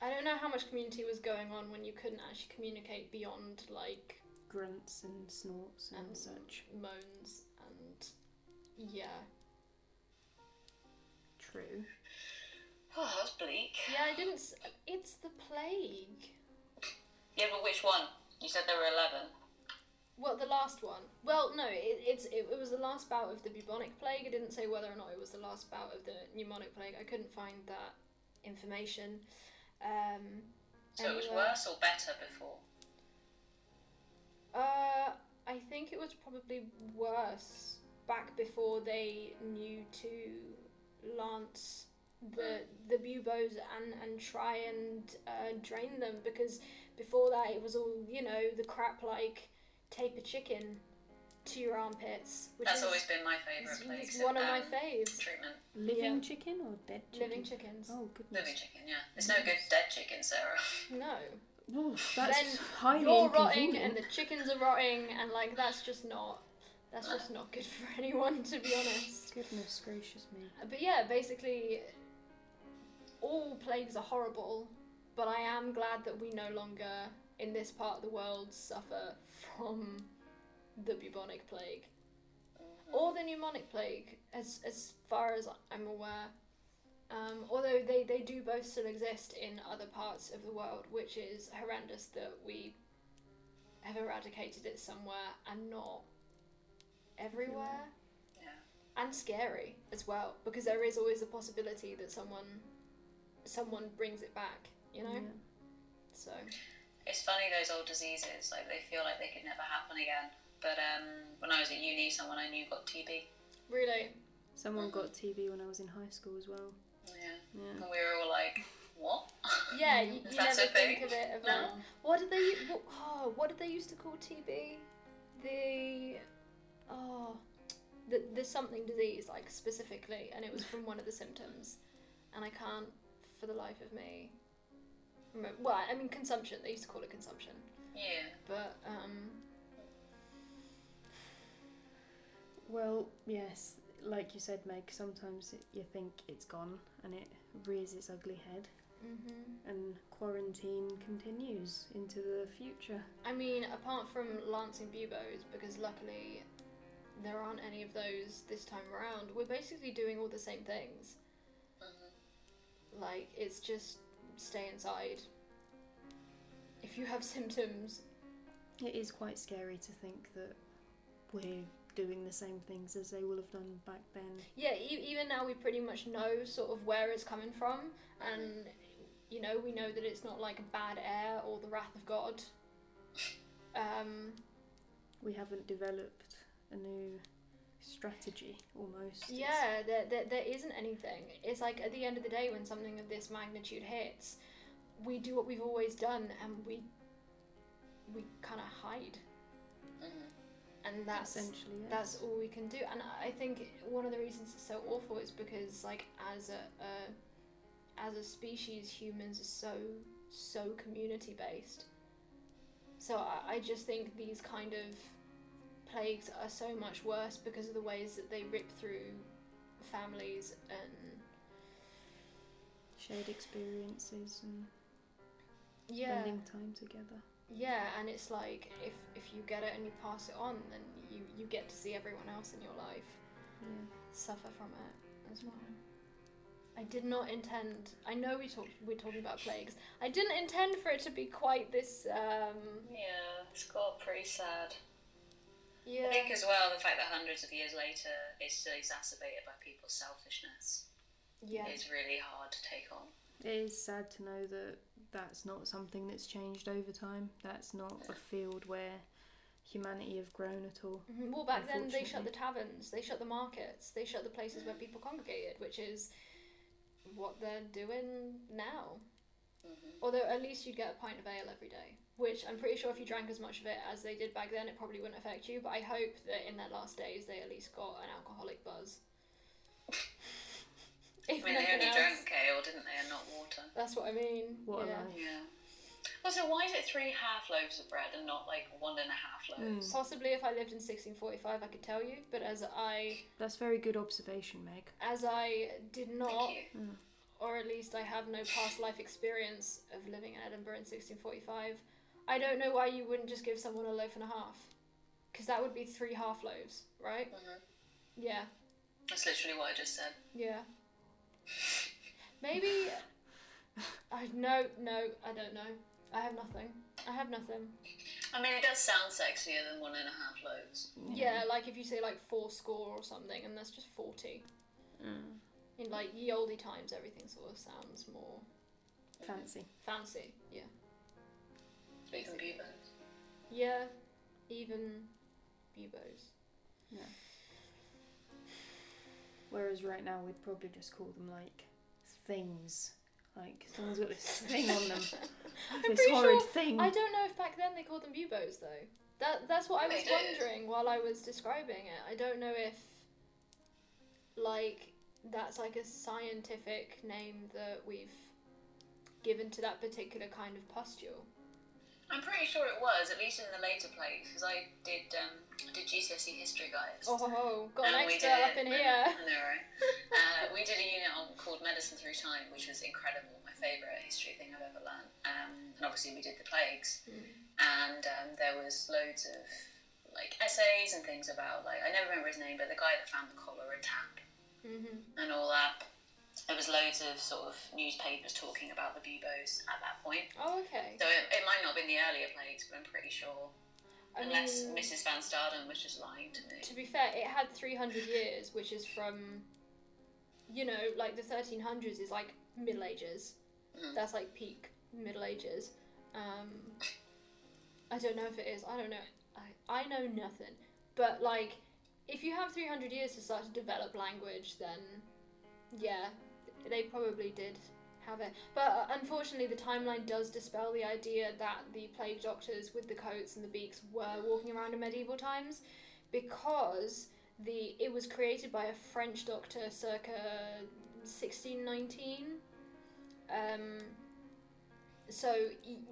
I don't know how much community was going on when you couldn't actually communicate beyond like Grunts and snorts and Um, such. moans and yeah. True. Oh, that was bleak. Yeah, I didn't. S- it's the plague. Yeah, but which one? You said there were 11. Well, the last one. Well, no, it, it's it, it was the last bout of the bubonic plague. I didn't say whether or not it was the last bout of the pneumonic plague. I couldn't find that information. Um, So it was worse or better before? Uh, I think it was probably worse back before they knew to lance the the buboes and and try and uh, drain them because before that it was all you know the crap like tape a chicken to your armpits, which That's is always been my it's, favourite plague. it's one of my um, faves. Treatment. Living Yeah. chicken or dead chicken? Living chickens. Oh goodness. Living chicken, yeah. There's no good dead chicken, Sarah. No, Oh, that's Then highly you're rotting inconvenient. and the chickens are rotting, and like that's just not that's just not good for anyone to be honest. Goodness gracious me. But yeah, basically, all plagues are horrible, but I am glad that we no longer, in this part of the world, suffer from the bubonic plague. Or the pneumonic plague, as, as far as I'm aware. Um, although they, they do both still exist in other parts of the world, which is horrendous that we have eradicated it somewhere and not everywhere Yeah. and scary as well because there is always a possibility that someone someone brings it back you know Yeah. so It's funny those old diseases, like they feel like they could never happen again. But um, when I was at uni, someone I knew got TB. really Someone got TB when I was in high school as well. Yeah. Yeah. And we were all like, what? yeah you, you never so think big? of it of No. like, what did they what, oh, what did they used to call tb the oh the, there's something disease like specifically and it was from one of the symptoms and i can't for the life of me remember well i mean consumption they used to call it consumption Yeah. but um Well, yes, like you said, Meg, sometimes it, you think it's gone and it rears its ugly head, mhm. and quarantine continues into the future. I mean, apart from lancing buboes, because luckily there aren't any of those this time around, we're basically doing all the same things. Mhm. Like, it's just stay inside. If you have symptoms, It is quite scary to think that we're doing the same things as they will have done back then. yeah, e- even now we pretty much know sort of where it's coming from, and you know, we know that it's not like bad air or the wrath of God. Um, We haven't developed a new strategy almost. Yeah, there, there, there isn't anything. It's like at the end of the day, when something of this magnitude hits, we do what we've always done, and we we kind of hide, Mhm. and that's essentially yes. that's all we can do. And I think one of the reasons it's so awful is because like as a, a as a species, humans are so so community based. So I, I just think these kind of plagues are so much worse because of the ways that they rip through families and shared experiences and yeah spending time together. yeah and it's like if if you get it and you pass it on then you you get to see everyone else in your life Yeah. suffer from it as well I did not intend I know we talked we're talking about plagues I didn't intend for it to be quite this um Yeah, it's got pretty sad. Yeah I think as well the fact that hundreds of years later it's still exacerbated by people's selfishness yeah is really hard to take on. It is sad to know that that's not something that's changed over time. That's not a field where humanity have grown at all. Mhm. Well, back then they shut the taverns, they shut the markets, they shut the places where people congregated, which is what they're doing now. Although at least you'd get a pint of ale every day, which I'm pretty sure if you drank as much of it as they did back then, it probably wouldn't affect you. But I hope that in their last days they at least got an alcoholic buzz. I mean, they only else. drank ale, didn't they, and not water? That's what I mean. What a yeah. life. Yeah. Also, why is it three half loaves of bread and not like one and a half loaves? Hmm. Possibly if I lived in 1645, I could tell you. But as I That's very good observation, Meg. as I did not, Thank you. Hmm. or at least I have no past life experience of living in Edinburgh in 1645, I don't know why you wouldn't just give someone a loaf and a half. Because that would be three half loaves, right? Mhm. Yeah, That's literally what I just said. yeah. Maybe. I no no I don't know. I have nothing. I have nothing. I mean, it does sound sexier than one and a half loaves. Yeah, like if you say like four score or something, and that's just forty. Mm. In like ye olde times, everything sort of sounds more Fancy. fancy. Yeah. Even bubas. Yeah, even buboes. Whereas right now we'd probably just call them like things. Like someone's got this thing on them. this horrid sure- thing. I don't know if back then they called them buboes though. That that's what I was wondering while I was describing it. I don't know if like that's like a scientific name that we've given to that particular kind of pustule. I'm pretty sure it was, at least in the later plays, because I did um, I did GCSE history, guys. Oh, ho, ho, got an expert did- up in here. Know, right? uh, we did a unit on, called Medicine Through Time, which was incredible. My favourite history thing I've ever learned. Um, and obviously, we did the plagues, and um, there was loads of like essays and things about like I never remember his name, but the guy that found the cholera tap hmm and all that. There was loads of sort of newspapers talking about the buboes at that point. Oh, okay. So it, it might not have been the earlier plagues, but I'm pretty sure. I Unless mean, Mrs. Van Staden was just lying to me. to be fair, it had 300 years, which is from, you know, like the 1300s is like Middle Ages. Mm. That's like peak Middle Ages. Um, I don't know if it is. I don't know. I, I know nothing. But like, if you have 300 years to start to develop language, then yeah, they probably did have it. But uh, unfortunately, the timeline does dispel the idea that the plague doctors with the coats and the beaks were walking around in medieval times, because the it was created by a French doctor circa 1619. Um, so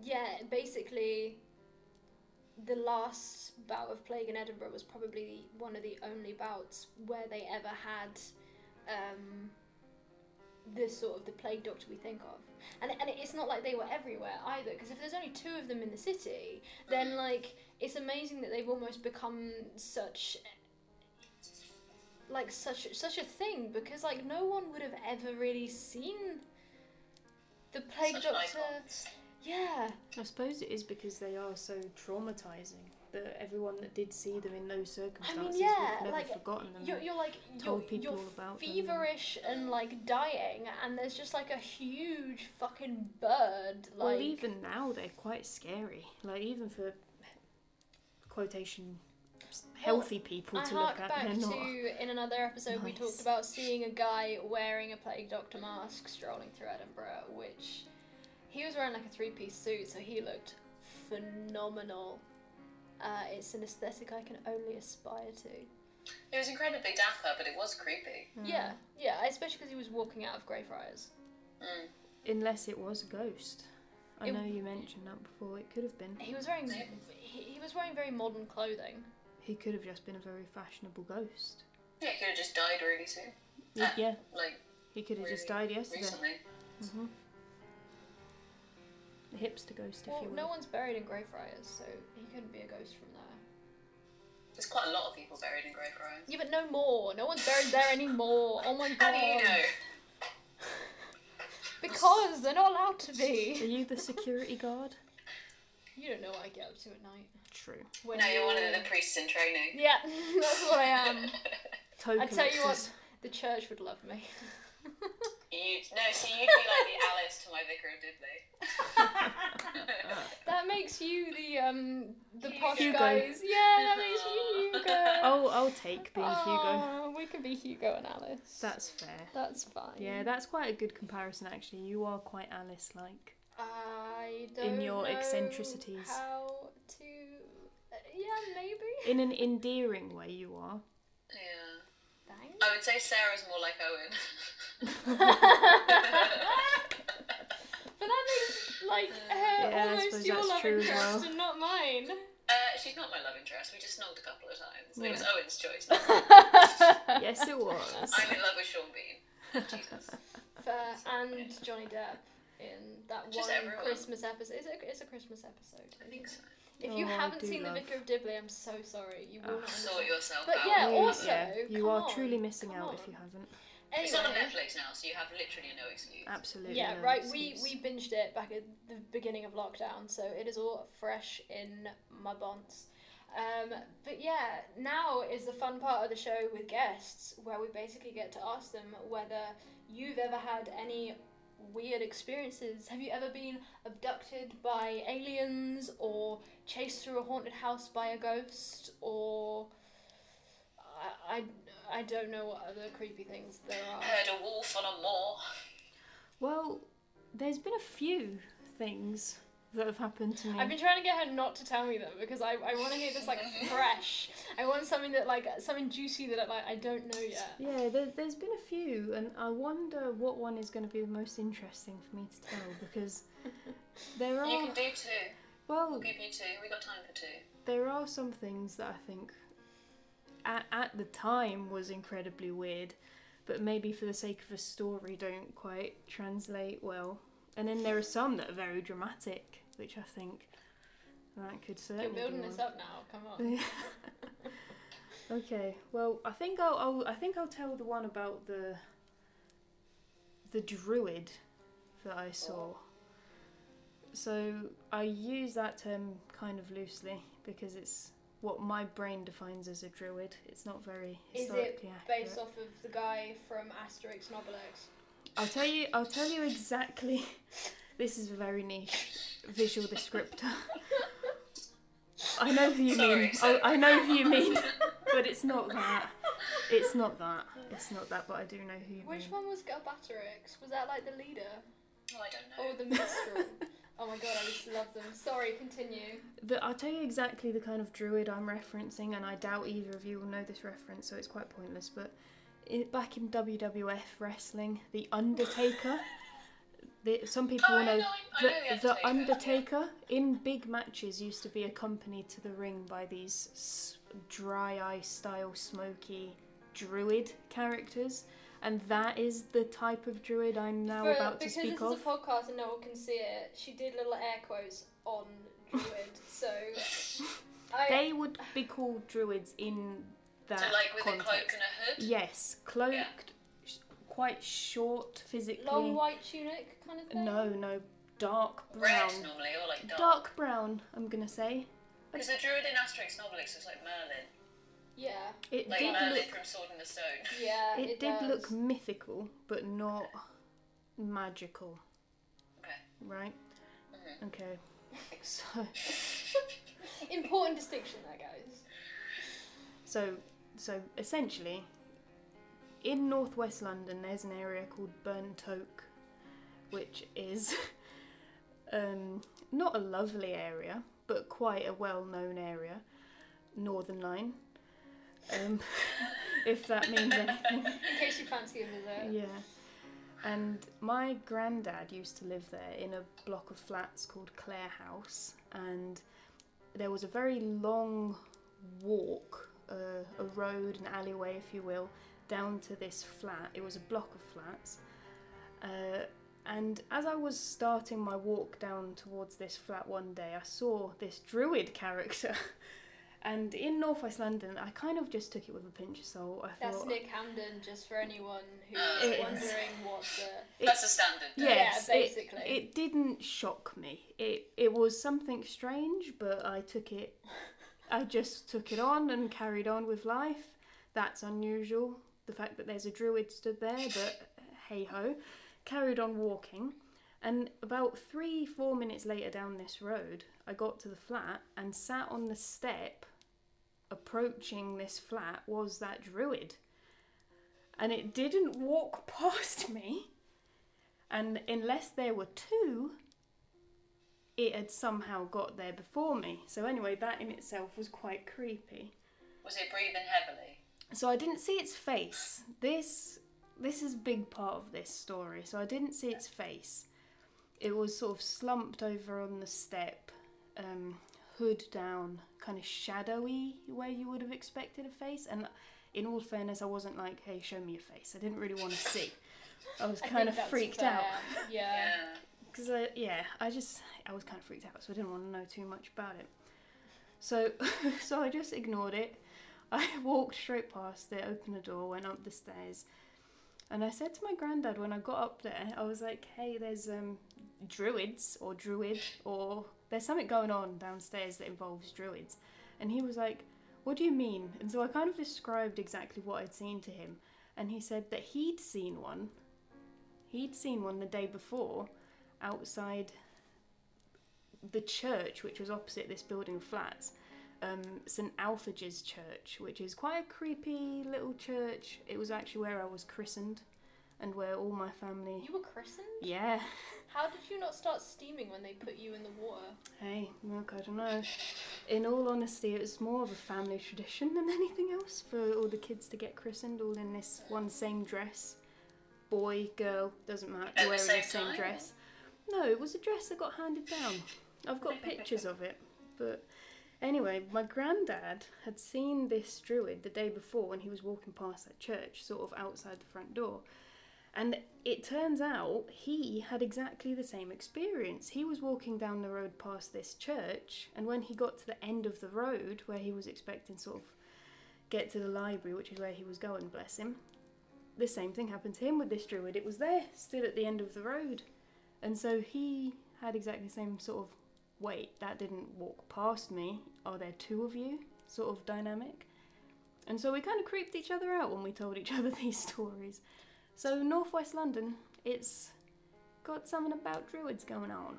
yeah, basically, the last bout of plague in Edinburgh was probably one of the only bouts where they ever had um, this sort of the plague doctor we think of. And, and it's not like they were everywhere either, because if there's only two of them in the city, then like it's amazing that they've almost become such like such such a thing because like no one would have ever really seen the plague Such doctor. icons. Yeah, I suppose it is because they are so traumatizing that everyone that did see them in those I circumstances mean, yeah, never like forgotten them. you're, you're like you're, people you're all about feverish and like dying, and there's just like a huge fucking bird. Like well, even now they're quite scary. Like even for quotation healthy people I to look at, back they're not. to in another episode we talked about seeing a guy wearing a plague doctor mask strolling through Edinburgh, which he was wearing like a three piece suit, so he looked phenomenal. Uh, it's an aesthetic I can only aspire to. It was incredibly dapper, but it was creepy. Yeah, yeah, especially because he was walking out of Greyfriars. Mm. Unless it was a ghost. I It- know you mentioned that before. It could have been. He was wearing he, he was wearing very modern clothing. He could have just been a very fashionable ghost. Yeah, he could have just died really soon. Yeah, Ah, yeah, Like, he could have just died yesterday. recently. hmm The hipster ghost, if Well, you will. no one's buried in Greyfriars, so he couldn't be a ghost from there. There's quite a lot of people buried in Greyfriars. Yeah, but no more. No one's buried there anymore. Oh my god. How do you know? Because they're not allowed to be. Are you the security guard? You don't know what I get up to at night. True. When No, you're one of the priests in training. Yeah, that's what I am. Toe I tell you what, the church would love me. You you no, so you'd be like the Alice to my Vicar of Dibley. That makes you the um the posh Hugo. guys. Yeah, that makes you Hugo. I'll, I'll take being Hugo. Oh, we could be Hugo and Alice. That's fair. That's fine. Yeah, that's quite a good comparison actually. You are quite Alice like. I don't In your know eccentricities. How to? uh, yeah, maybe. In an endearing way, you are. yeah. Thanks. I would say Sarah's more like Owen. But that makes like her Yeah, almost your love true interest well. and not mine. Uh, she's not my love interest. We just snogged a couple of times. It was Owen's choice. Yes, it was. I'm in love with Sean Bean. Jesus. Fair and Johnny Depp in that Just one everyone. Christmas episode. Is it? It's a Christmas episode. I think so. If you Oh, I haven't seen love- The Vicar of Dibley, I'm so sorry. You will Ah. not. Sort understand. yourself But out. yeah, You- also, yeah, you come are on, truly missing come out if you haven't. It's on Anyway, Netflix now, so you have literally no excuse. Absolutely. yeah, no right. We excuse. we binged it back at the beginning of lockdown, so it is all fresh in my bonds. Um, but yeah, now is the fun part of the show with guests, where we basically get to ask them whether you've ever had any weird experiences. Have you ever been abducted by aliens, or chased through a haunted house by a ghost, or I, I, I don't know what other creepy things there are. Heard a wolf on a moor. Well, there's been a few things that have happened to me. I've been trying to get her not to tell me them because I, I want to hear this like fresh. I want something that like something juicy that I, like I don't know yet. Yeah, there, there's been a few, and I wonder what one is going to be the most interesting for me to tell because there are. You can do two. well, We'll give you two. We got time for two. there are some things that I think at, at the time was incredibly weird, but maybe for the sake of a story don't quite translate well. And then there are some that are very dramatic, which I think that could certainly. You're building this up now. Come on. okay, well, I think I'll, I'll I think I'll tell the one about the the druid that I saw. Oh. So I use that term kind of loosely because it's what my brain defines as a druid. It's not very Is it historically accurate. Based off of the guy from Asterix and Obelix. I'll tell you. I'll tell you exactly. This is a very niche visual descriptor. I know who you Sorry, mean. sorry. I, I know who you mean, but it's not that. It's not that. It's not that. But I do know who you Which mean. one was Galbatorix? Was that like the leader Oh, I don't know. or the minstrel? oh my god, I used to love them. Sorry, continue. The, I'll tell you exactly the kind of druid I'm referencing, and I doubt either of you will know this reference, so it's quite pointless. But in, back in WWF wrestling, the Undertaker. The, some people Oh, will know know- the, know the Undertaker, Undertaker in big matches used to be accompanied to the ring by these s- dry eye style smoky druid characters, and that is the type of druid I'm now For- about to because speak this of. is a podcast and no one can see it, she did little air quotes on druid. so I They would be called druids in that So, like with context. a cloak and a hood? Yes, cloaked, Yeah. sh- quite short physically. long white tunic kind of thing. No, no, dark brown. Red normally, or like dark. Dark brown, I'm gonna say. Because the druid in Asterix and Obelix was like Merlin. Yeah, It Like did Merlin look. from Sword in the Stone. yeah. It, It, did does. look mythical, but not magical, Okay. right? Mhm. Okay. So, important distinction there, guys. so, so essentially, in northwest London, there's an area called Burnt Oak, which is um, not a lovely area, but quite a well-known area. Northern Line, um, if that means anything. In case you fancy a visit. Yeah. And my granddad used to live there in a block of flats called Clare House, and there was a very long walk, uh, a road, an alleyway, if you will, down to this flat. It was a block of flats. Uh, and as I was starting my walk down towards this flat one day, I saw this druid character. and in northwest London, I kind of just took it with a pinch of salt. I That's thought, Nick Hamden, just for anyone who's Uh, wondering what the. That's a standard. Yes, Yeah, it- basically. It, didn't shock me. It it was something strange, but I took it. I just took it on and carried on with life. That's unusual. The fact that there's a druid stood there, but hey ho, carried on walking. And about three, four minutes later down this road, I got to the flat and sat on the step approaching this flat was that druid. And it didn't walk past me. And unless there were two, it had somehow got there before me. So, anyway, that in itself was quite creepy. Was it breathing heavily? So I didn't see its face. This this is a big part of this story. So I didn't see its face. It was sort of slumped over on the step, um, hood down, kind of shadowy where you would have expected a face. And in all fairness, I wasn't like, "Hey, show me your face." I didn't really want to see. I was I kind think of freaked fair. out Yeah. Yeah. because I yeah I just I was kind of freaked out, so I didn't want to know too much about it. So so I just ignored it. I walked straight past it, opened the door, went up the stairs, and I said to my granddad when I got up there, I was like, "Hey, there's um druids or druid or there's something going on downstairs that involves druids," and he was like, "What do you mean?" And so I kind of described exactly what I'd seen to him, and he said that he'd seen one. He'd seen one the day before outside the church, which was opposite this building flats, um, St Alphage's Church, which is quite a creepy little church. It was actually where I was christened and where all my family. You were christened? Yeah. How did you not start steaming when they put you in the water? Hey, look, I don't know. In all honesty, it was more of a family tradition than anything else for all the kids to get christened all in this one same dress. Boy, girl, doesn't matter, At the wearing same the same dress. No, it was a dress that got handed down. I've got pictures of it. But anyway, my granddad had seen this druid the day before when he was walking past that church, sort of outside the front door. And it turns out he had exactly the same experience. He was walking down the road past this church, and when he got to the end of the road where he was expecting sort of get to the library, which is where he was going, bless him, the same thing happened to him with this druid. It was there, still at the end of the road. And so he had exactly the same sort of wait, that didn't walk past me. Are there two of you? Sort of dynamic. And so we kind of creeped each other out when we told each other these stories. So, Northwest London, it's got something about druids going on.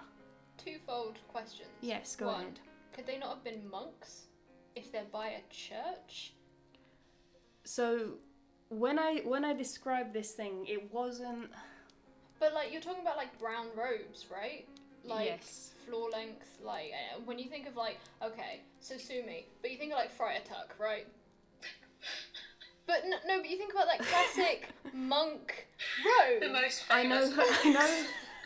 Twofold questions. Yes, go One, ahead. Could they not have been monks if they're by a church? So, when I when I described this thing, it wasn't But like you're talking about like brown robes, right? Like Yes. floor length. Like uh, when you think of like okay, so sue me, but you think of like Friar Tuck, right? But no, no, but you think about that classic monk robe. The most I know. I know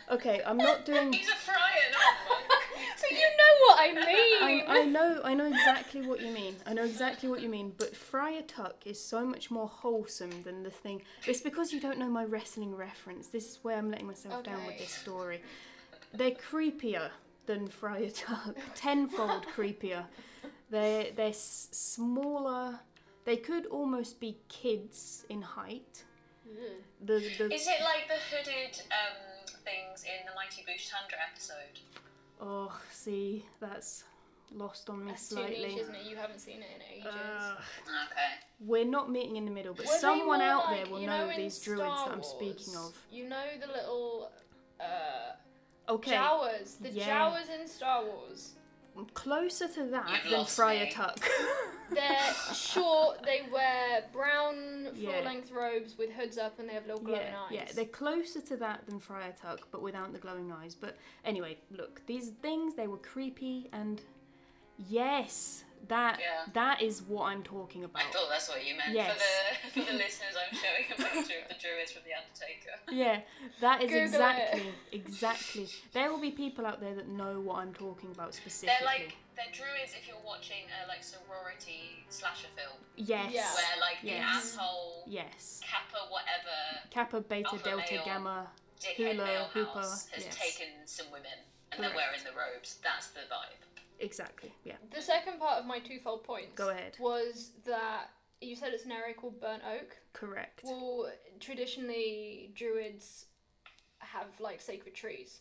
Okay, I'm not doing He's a friar, not a monk. So you know what I mean. I, I know I know exactly what you mean. I know exactly what you mean, but Friar Tuck is so much more wholesome than the thing. It's because you don't know my wrestling reference. This is where I'm letting myself down with this story. They're creepier than Friar Tuck, tenfold creepier. They're they're s- smaller. They could almost be kids in height. The the Is it like the hooded um, things in the Mighty Boosh Tundra episode? oh see that's lost on me That's too niche, isn't it? You haven't seen it in ages. Ugh. Okay. We're not meeting in the middle, but Were someone out like- there will you know, in these druids Star that I'm speaking of. You know the little uh, Okay, Jawas, the yeah. Jawas in Star Wars. Closer to that You've than Friar me. Tuck. They're short. They wear brown Yeah. floor-length robes with hoods up, and they have little glowing yeah, eyes. yeah, they're closer to that than Friar Tuck, but without the glowing eyes. But anyway, look, these things they were creepy, and yes, that Yeah. that is what I'm talking about. I thought that's what you meant. Yes. For the for the listeners, I'm showing a picture of the druids from The Undertaker. Yeah, that is Google it. exactly, exactly. There will be people out there that know what I'm talking about specifically. They're like they're druids if you're watching a like sorority slasher film yes, Yeah. where like the Yes. asshole yes. Kappa whatever Kappa, Beta, Alpha, Delta, male. Gamma. dickhead Hula, male hooper, house has yes. taken some women and they're wearing the robes. That's the vibe. Exactly. Yeah. The second part of my twofold points Go ahead. was that you said it's an area called Burnt Oak. Correct. Well, traditionally, druids have like sacred trees,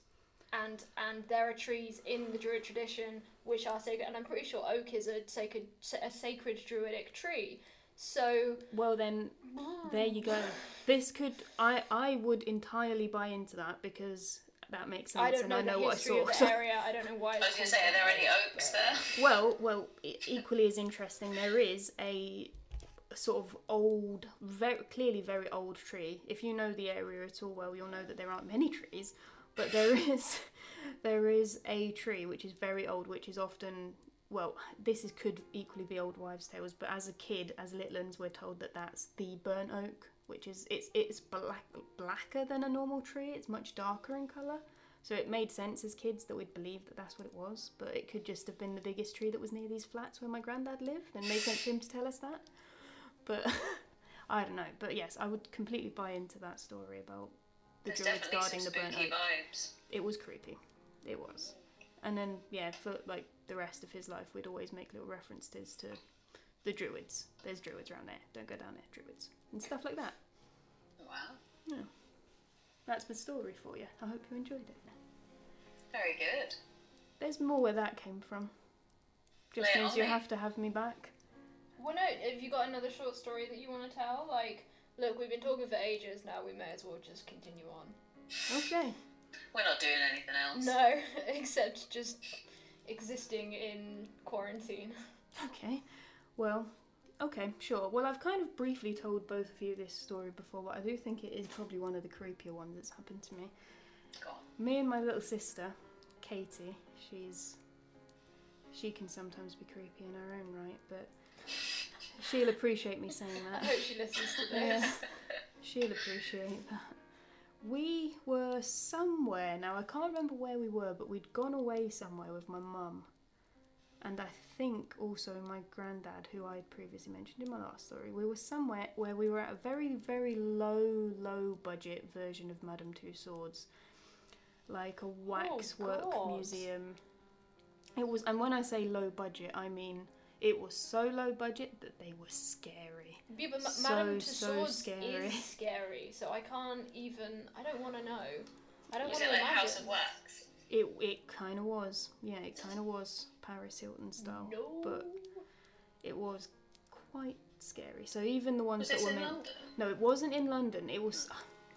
and and there are trees in the druid tradition which are sacred, and I'm pretty sure oak is a sacred a sacred druidic tree. So Well then, there you go. This could I I would entirely buy into that because that makes sense I don't and know I know the what I history saw. of the area. I don't know why. I was going to say, are there any oaks there? well, well, equally as interesting, there is a sort of old, very clearly very old tree. If you know the area at all well, you'll know that there aren't many trees, but there is there is a tree which is very old, which is often well, this is, could equally be old wives' tales, but as a kid, as little uns, we're told that that's the burnt oak, which is it's it's black blacker than a normal tree. It's much darker in colour. So it made sense as kids that we'd believe that that's what it was, but it could just have been the biggest tree that was near these flats where my granddad lived, and made sense for him to tell us that. But I don't know. But yes, I would completely buy into that story about the There's druids guarding the burnt oak. vibes. It was creepy. It was. And then yeah, for like the rest of his life, we'd always make little references to the druids. There's druids around there. Don't go down there, druids, and stuff like that. Wow. Yeah. That's my story for you. I hope you enjoyed it. Very good. There's more where that came from. Just Lay it means you me. have to have me back. Well, no. Have you got another short story that you want to tell? Like, look, we've been talking for ages now. We may as well just continue on. Okay. We're not doing anything else. No, except just existing in quarantine. Okay. Well, okay, sure. Well, I've kind of briefly told both of you this story before, but I do think it is probably one of the creepier ones that's happened to me. Go on. Me and my little sister, Katie, she's. She can sometimes be creepy in her own right, but she'll appreciate me saying that. I hope she listens to this. Yeah. She'll appreciate that. We were somewhere, now I can't remember where we were, but we'd gone away somewhere with my mum. And I think also my granddad, who I had previously mentioned in my last story. We were somewhere where we were at a very, very low, low budget version of Madame Tussauds. Like a oh, waxwork God. museum. It was, and when I say low budget, I mean it was so low budget that they were scary. Yeah, but Ma- So, Madame so Tussauds scary. is scary, so I can't even. I don't want to know. I don't want to like imagine. House of Wax? It it kind of was, yeah, it kind of was Paris Hilton style, No. but it was quite scary. So even the ones Was that were in meant, London? no, it wasn't in London. It was,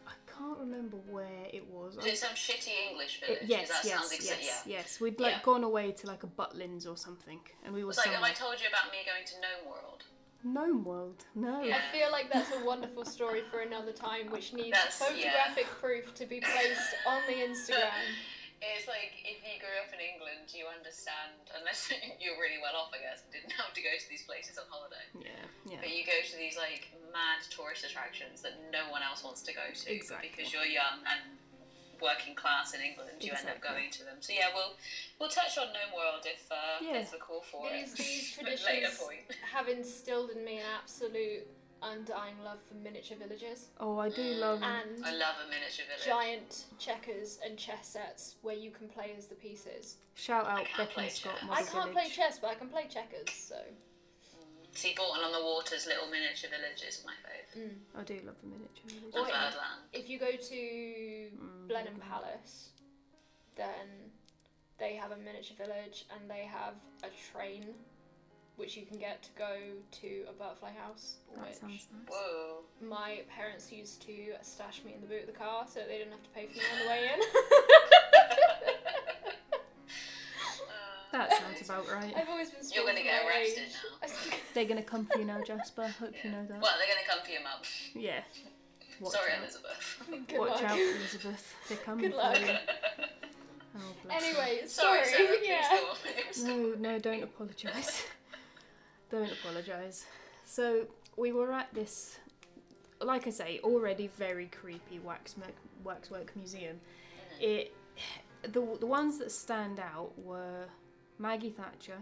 I can't remember where it was. Was I- it some shitty English it- yes, that yes, sounds yes, yeah. yes. We'd like Yeah. gone away to like a Butlins or something, and we were It's like, have. I told you about me going to Gnome World? Gnome World, no. Yeah. I feel like that's a wonderful story for another time, which needs That's- photographic proof to be placed on the Instagram. It's like if you grew up in England, you understand, unless you're really well off, I guess, and didn't have to go to these places on holiday. Yeah, yeah. But you go to these like mad tourist attractions that no one else wants to go to. Exactly. Because you're young and working class in England, you end up going to them. So yeah, we'll we'll touch on Gnome World if uh, Yeah. there's a call for These, it. these At a later traditions point. have instilled in me an absolute undying love for miniature villages Oh, I do love. and I love a miniature village. giant checkers and chess sets where you can play as the pieces. Shout out can't play Bekonscot chess. Model I can't Village. play chess, but I can play checkers, so. Mm. See, Bourton on the Water's little miniature village is my favourite. Mm. I do love the miniature village. Or- And Birdland. If you go to mm, Blenheim Palace, then they have a miniature village and they have a train which you can get to go to a butterfly house, That which sounds nice. Whoa. my parents used to stash me in the boot of the car so they didn't have to pay for me on the way in. That uh, sounds about right. I've always been You're spoiled gonna get my arrested age. They're gonna come for you now, Jasper. Hope you know that. Well, they're going to come for your mum. Yeah. Watch Sorry, out. Elizabeth. Good Watch luck. out, Elizabeth. They're coming Good luck. for you. Oh. Anyway, Sorry, sorry. Sarah. Yeah. go on. No, no, don't apologise. Don't apologise. So we were at this, like I say, already very creepy waxwork waxwork museum. It, the the ones that stand out were Maggie Thatcher,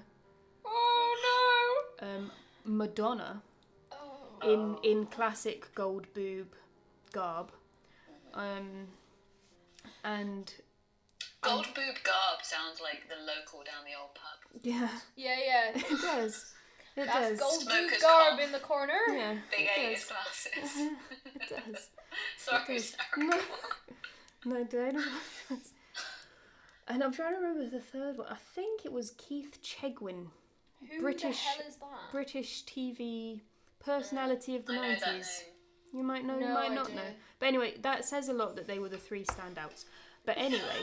Oh um, Madonna. Oh. in in classic gold boob garb, um, and Gold boob garb sounds like the local down the old pub. yeah, Yeah, yeah. it does. It That's does. gold Smoker's garb in the corner. Yeah, Big it A's does. glasses. It does. Sorry, does. Sarah. No. No, don't apologise. And I'm trying to remember the third one. I think it was Keith Chegwin, Who British- the hell is that? British TV uh, personality of the I know that nineties. name. You might know, you No might not idea. know. But anyway, that says a lot that they were the three standouts. But anyway,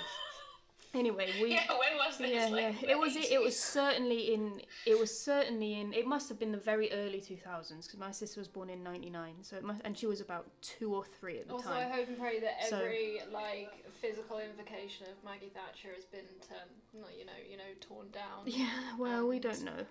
anyway, we Yeah, when was this? yeah, like, yeah. It was the it was certainly in it was certainly in it must have been the very early two thousands because my sister was born in ninety nine, so it must and she was about two or three at the time. Also. I hope and pray that So- every like physical invocation of Maggie Thatcher has been turned, not you know, you know, torn down. Yeah, well, we don't know.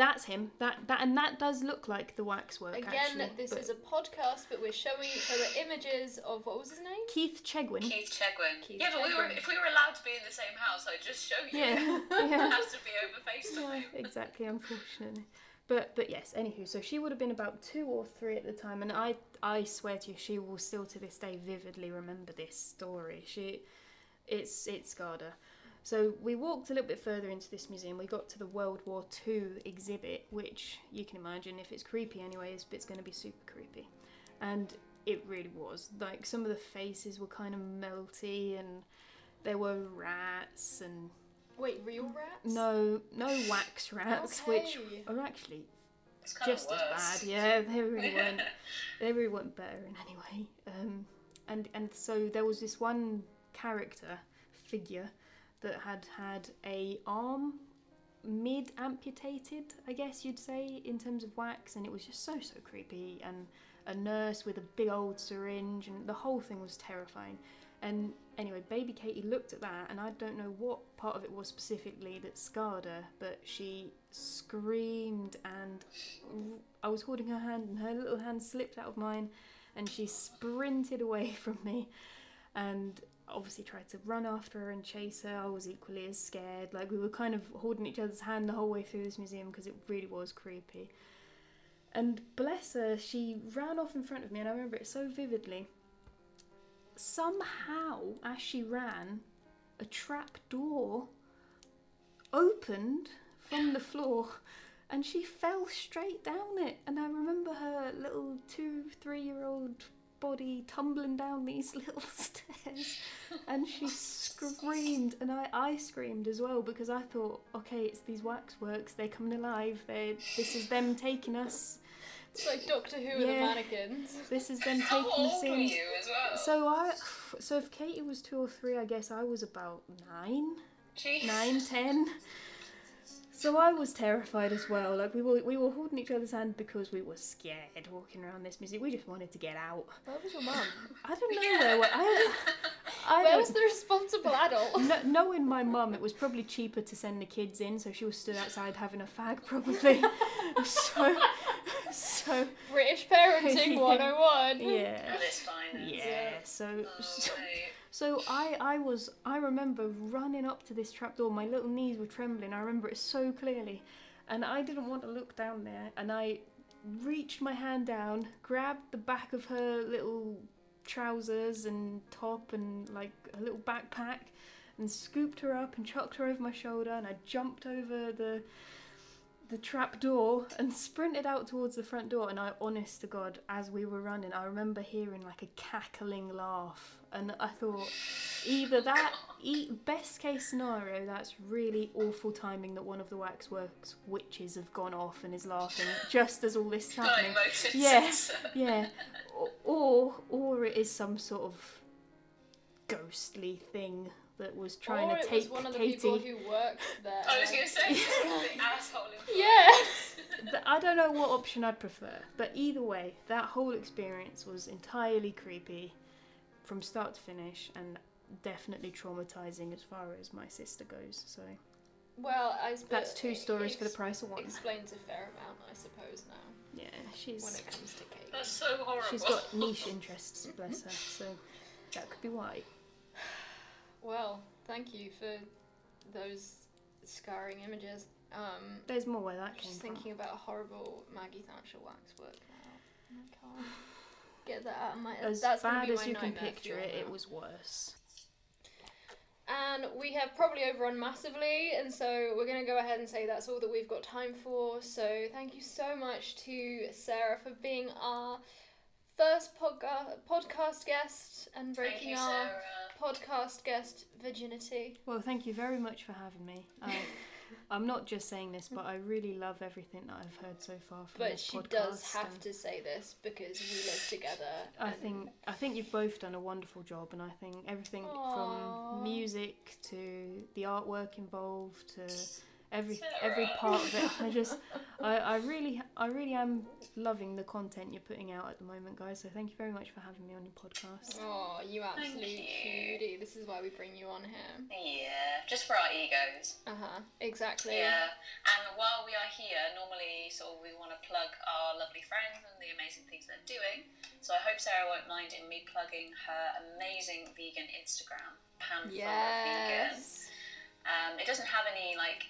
That's him. That that and that does look like the waxwork. Again, actually, this but is a podcast, but we're showing each other images of what was his name? Keith Chegwin. Keith Chegwin. Keith yeah, but we were if we were allowed to be in the same house, I'd just show you. Yeah, it has to be over FaceTime. Yeah, exactly. Unfortunately, but but yes. Anywho, so she would have been about two or three at the time, and I I swear to you, she will still to this day vividly remember this story. She, it's it scarred her. So we walked a little bit further into this museum. We got to the World War II exhibit, which you can imagine if it's creepy anyway, it's, it's going to be super creepy, and it really was. Like some of the faces were kind of melty, and there were rats and Wait, real rats? no, no wax rats, which are actually It's kind just of as bad. Yeah, they really weren't. they really weren't better in any way. Um, and and so there was this one character figure that had had a arm mid amputated, I guess you'd say, in terms of wax, and it was just so so creepy. And a nurse with a big old syringe, and the whole thing was terrifying. And anyway, baby Katie looked at that, and I don't know what part of it was specifically that scarred her, but she screamed, and I was holding her hand, and her little hand slipped out of mine, and she sprinted away from me, and obviously tried to run after her and chase her. I was equally as scared. Like we were kind of holding each other's hand the whole way through this museum because it really was creepy. And bless her, she ran off in front of me, and I remember it so vividly. Somehow, as she ran, a trap door opened from the floor and she fell straight down it. And I remember her little two, three year old body tumbling down these little stairs and she screamed and I, I screamed as well because I thought, okay, it's these waxworks, they're coming alive, they this is them taking us. It's like Doctor Who with the mannequins. This is them How taking us old were you as well? So I, so if Katie was two or three, I guess I was about nine, Jeez. nine, ten. So I was terrified as well. Like we were, we were holding each other's hand because we were scared walking around this museum. We just wanted to get out. Where was your mum? I don't know where. we- I, I Where was the responsible adult? No, knowing my mum, it was probably cheaper to send the kids in, so she was stood outside having a fag, probably. so, so British parenting 101. yeah, oh At its finest. yeah. So, Oh, so mate. So I, I was, I remember running up to this trapdoor. My little knees were trembling. I remember it so clearly, and I didn't want to look down there. And I reached my hand down, grabbed the back of her little trousers and top and like a little backpack, and scooped her up and chucked her over my shoulder. And I jumped over the the trap door and sprinted out towards the front door. And I honest to God as we were running I remember hearing like a cackling laugh. And I thought either that e- best case scenario that's really awful timing that one of the waxworks witches have gone off and is laughing just as all this is happening. Yeah. yeah. Or, or or it is some sort of ghostly thing that was trying or to it take was one of the Katie people who worked there. I was going to say, the asshole. Yeah. I don't know what option I'd prefer, but either way, that whole experience was entirely creepy from start to finish and definitely traumatizing as far as my sister goes. So Well, I suppose that's two it stories for the price of one. Explains a fair amount, I suppose, now Yeah, she's when she's it comes to Kate. That's so horrible. she's got niche interests, bless her. So that could be why. Well, thank you for those scarring images. Um, There's more where that came just from. thinking about horrible Maggie Thatcher waxwork now. I can't get that out of my As that's gonna bad be as my you can nightmare picture fuel it, it was worse. And we have probably overrun massively, and so we're going to go ahead and say that's all that we've got time for. So thank you so much to Sarah for being our first podca- podcast guest and breaking you, our podcast guest virginity. Well, thank you very much for having me. I, I'm not just saying this, but I really love everything that I've heard so far from But this she podcast. does have and to say this because we live together. I and- think I think you've both done a wonderful job, and I think everything Aw. from music to the artwork involved to every Sarah. every part of it. I just I, I really I really am loving the content you're putting out at the moment, guys. So thank you very much for having me on your podcast. Oh, you absolute you. cutie. This is why we bring you on here. Yeah, just for our egos. Uh huh. Exactly. Yeah, and while we are here, normally sort of we want to plug our lovely friends and the amazing things they're doing. So I hope Sarah won't mind in me plugging her amazing vegan Instagram, Panflower Vegan. Yes. Um, it doesn't have any like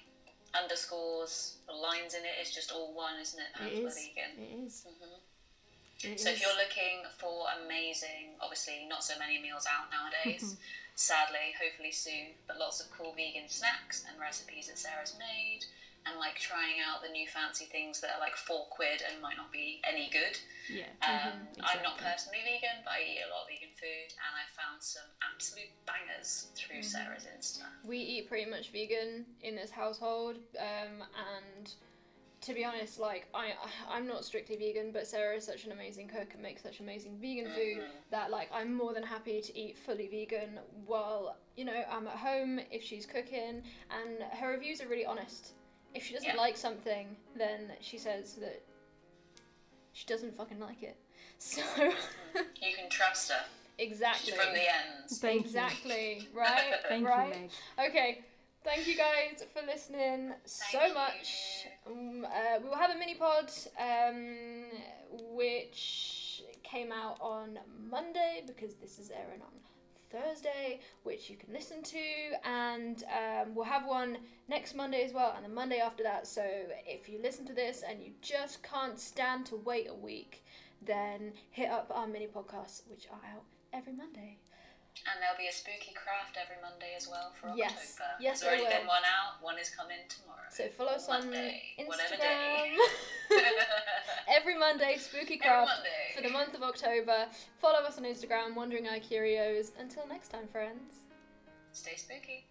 underscores or lines in it. It's just all one, isn't it? It is. Vegan. It is. Mhm. It So if you're looking for amazing, obviously not so many meals out nowadays, sadly, hopefully soon, but lots of cool vegan snacks and recipes that Sarah's made, and like trying out the new fancy things that are like four quid and might not be any good. yeah. Um, I'm not personally vegan, but I eat a lot of vegan food, and I found some absolute bangers through Sarah's Insta. We eat pretty much vegan in this household, um, and to be honest, like I, I'm not strictly vegan, but Sarah is such an amazing cook and makes such amazing vegan food that like I'm more than happy to eat fully vegan while you know I'm at home if she's cooking, and her reviews are really honest. If she doesn't Yeah. like something, then she says that she doesn't fucking like it. So You can trust her exactly, from the ends. Thank you. exactly, right, Thank right. you, Meg. Okay, thank you guys for listening so Thank much. Um, uh, we will have a mini pod, um, which came out on Monday because this is airing on Thursday, which you can listen to, and um, we'll have one next Monday as well, and the Monday after that. So if you listen to this and you just can't stand to wait a week, then hit up our mini podcasts, which are out every Monday. And there'll be a spooky craft every Monday as well for Yes. October. Yes, There's already will. been one out. One is coming tomorrow. So follow us on Monday, whatever. Instagram. Every Monday, Spooky Craft Monday. for the month of October. Follow us on Instagram, Wandering Eye Curios. Until next time, friends. Stay spooky.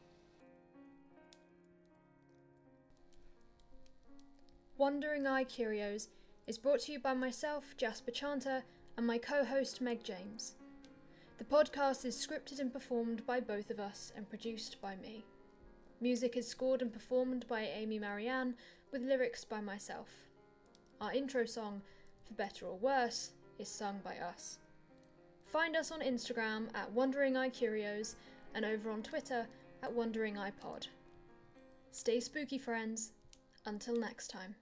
Wandering Eye Curios is brought to you by myself, Jasper Chanter, and my co host, Meg James. The podcast is scripted and performed by both of us and produced by me. Music is scored and performed by Amy Marianne, with lyrics by myself. Our intro song, For Better or Worse, is sung by us. Find us on Instagram at Wandering Eye Curios and over on Twitter at Wandering Eye Pod. Stay spooky, friends. Until next time.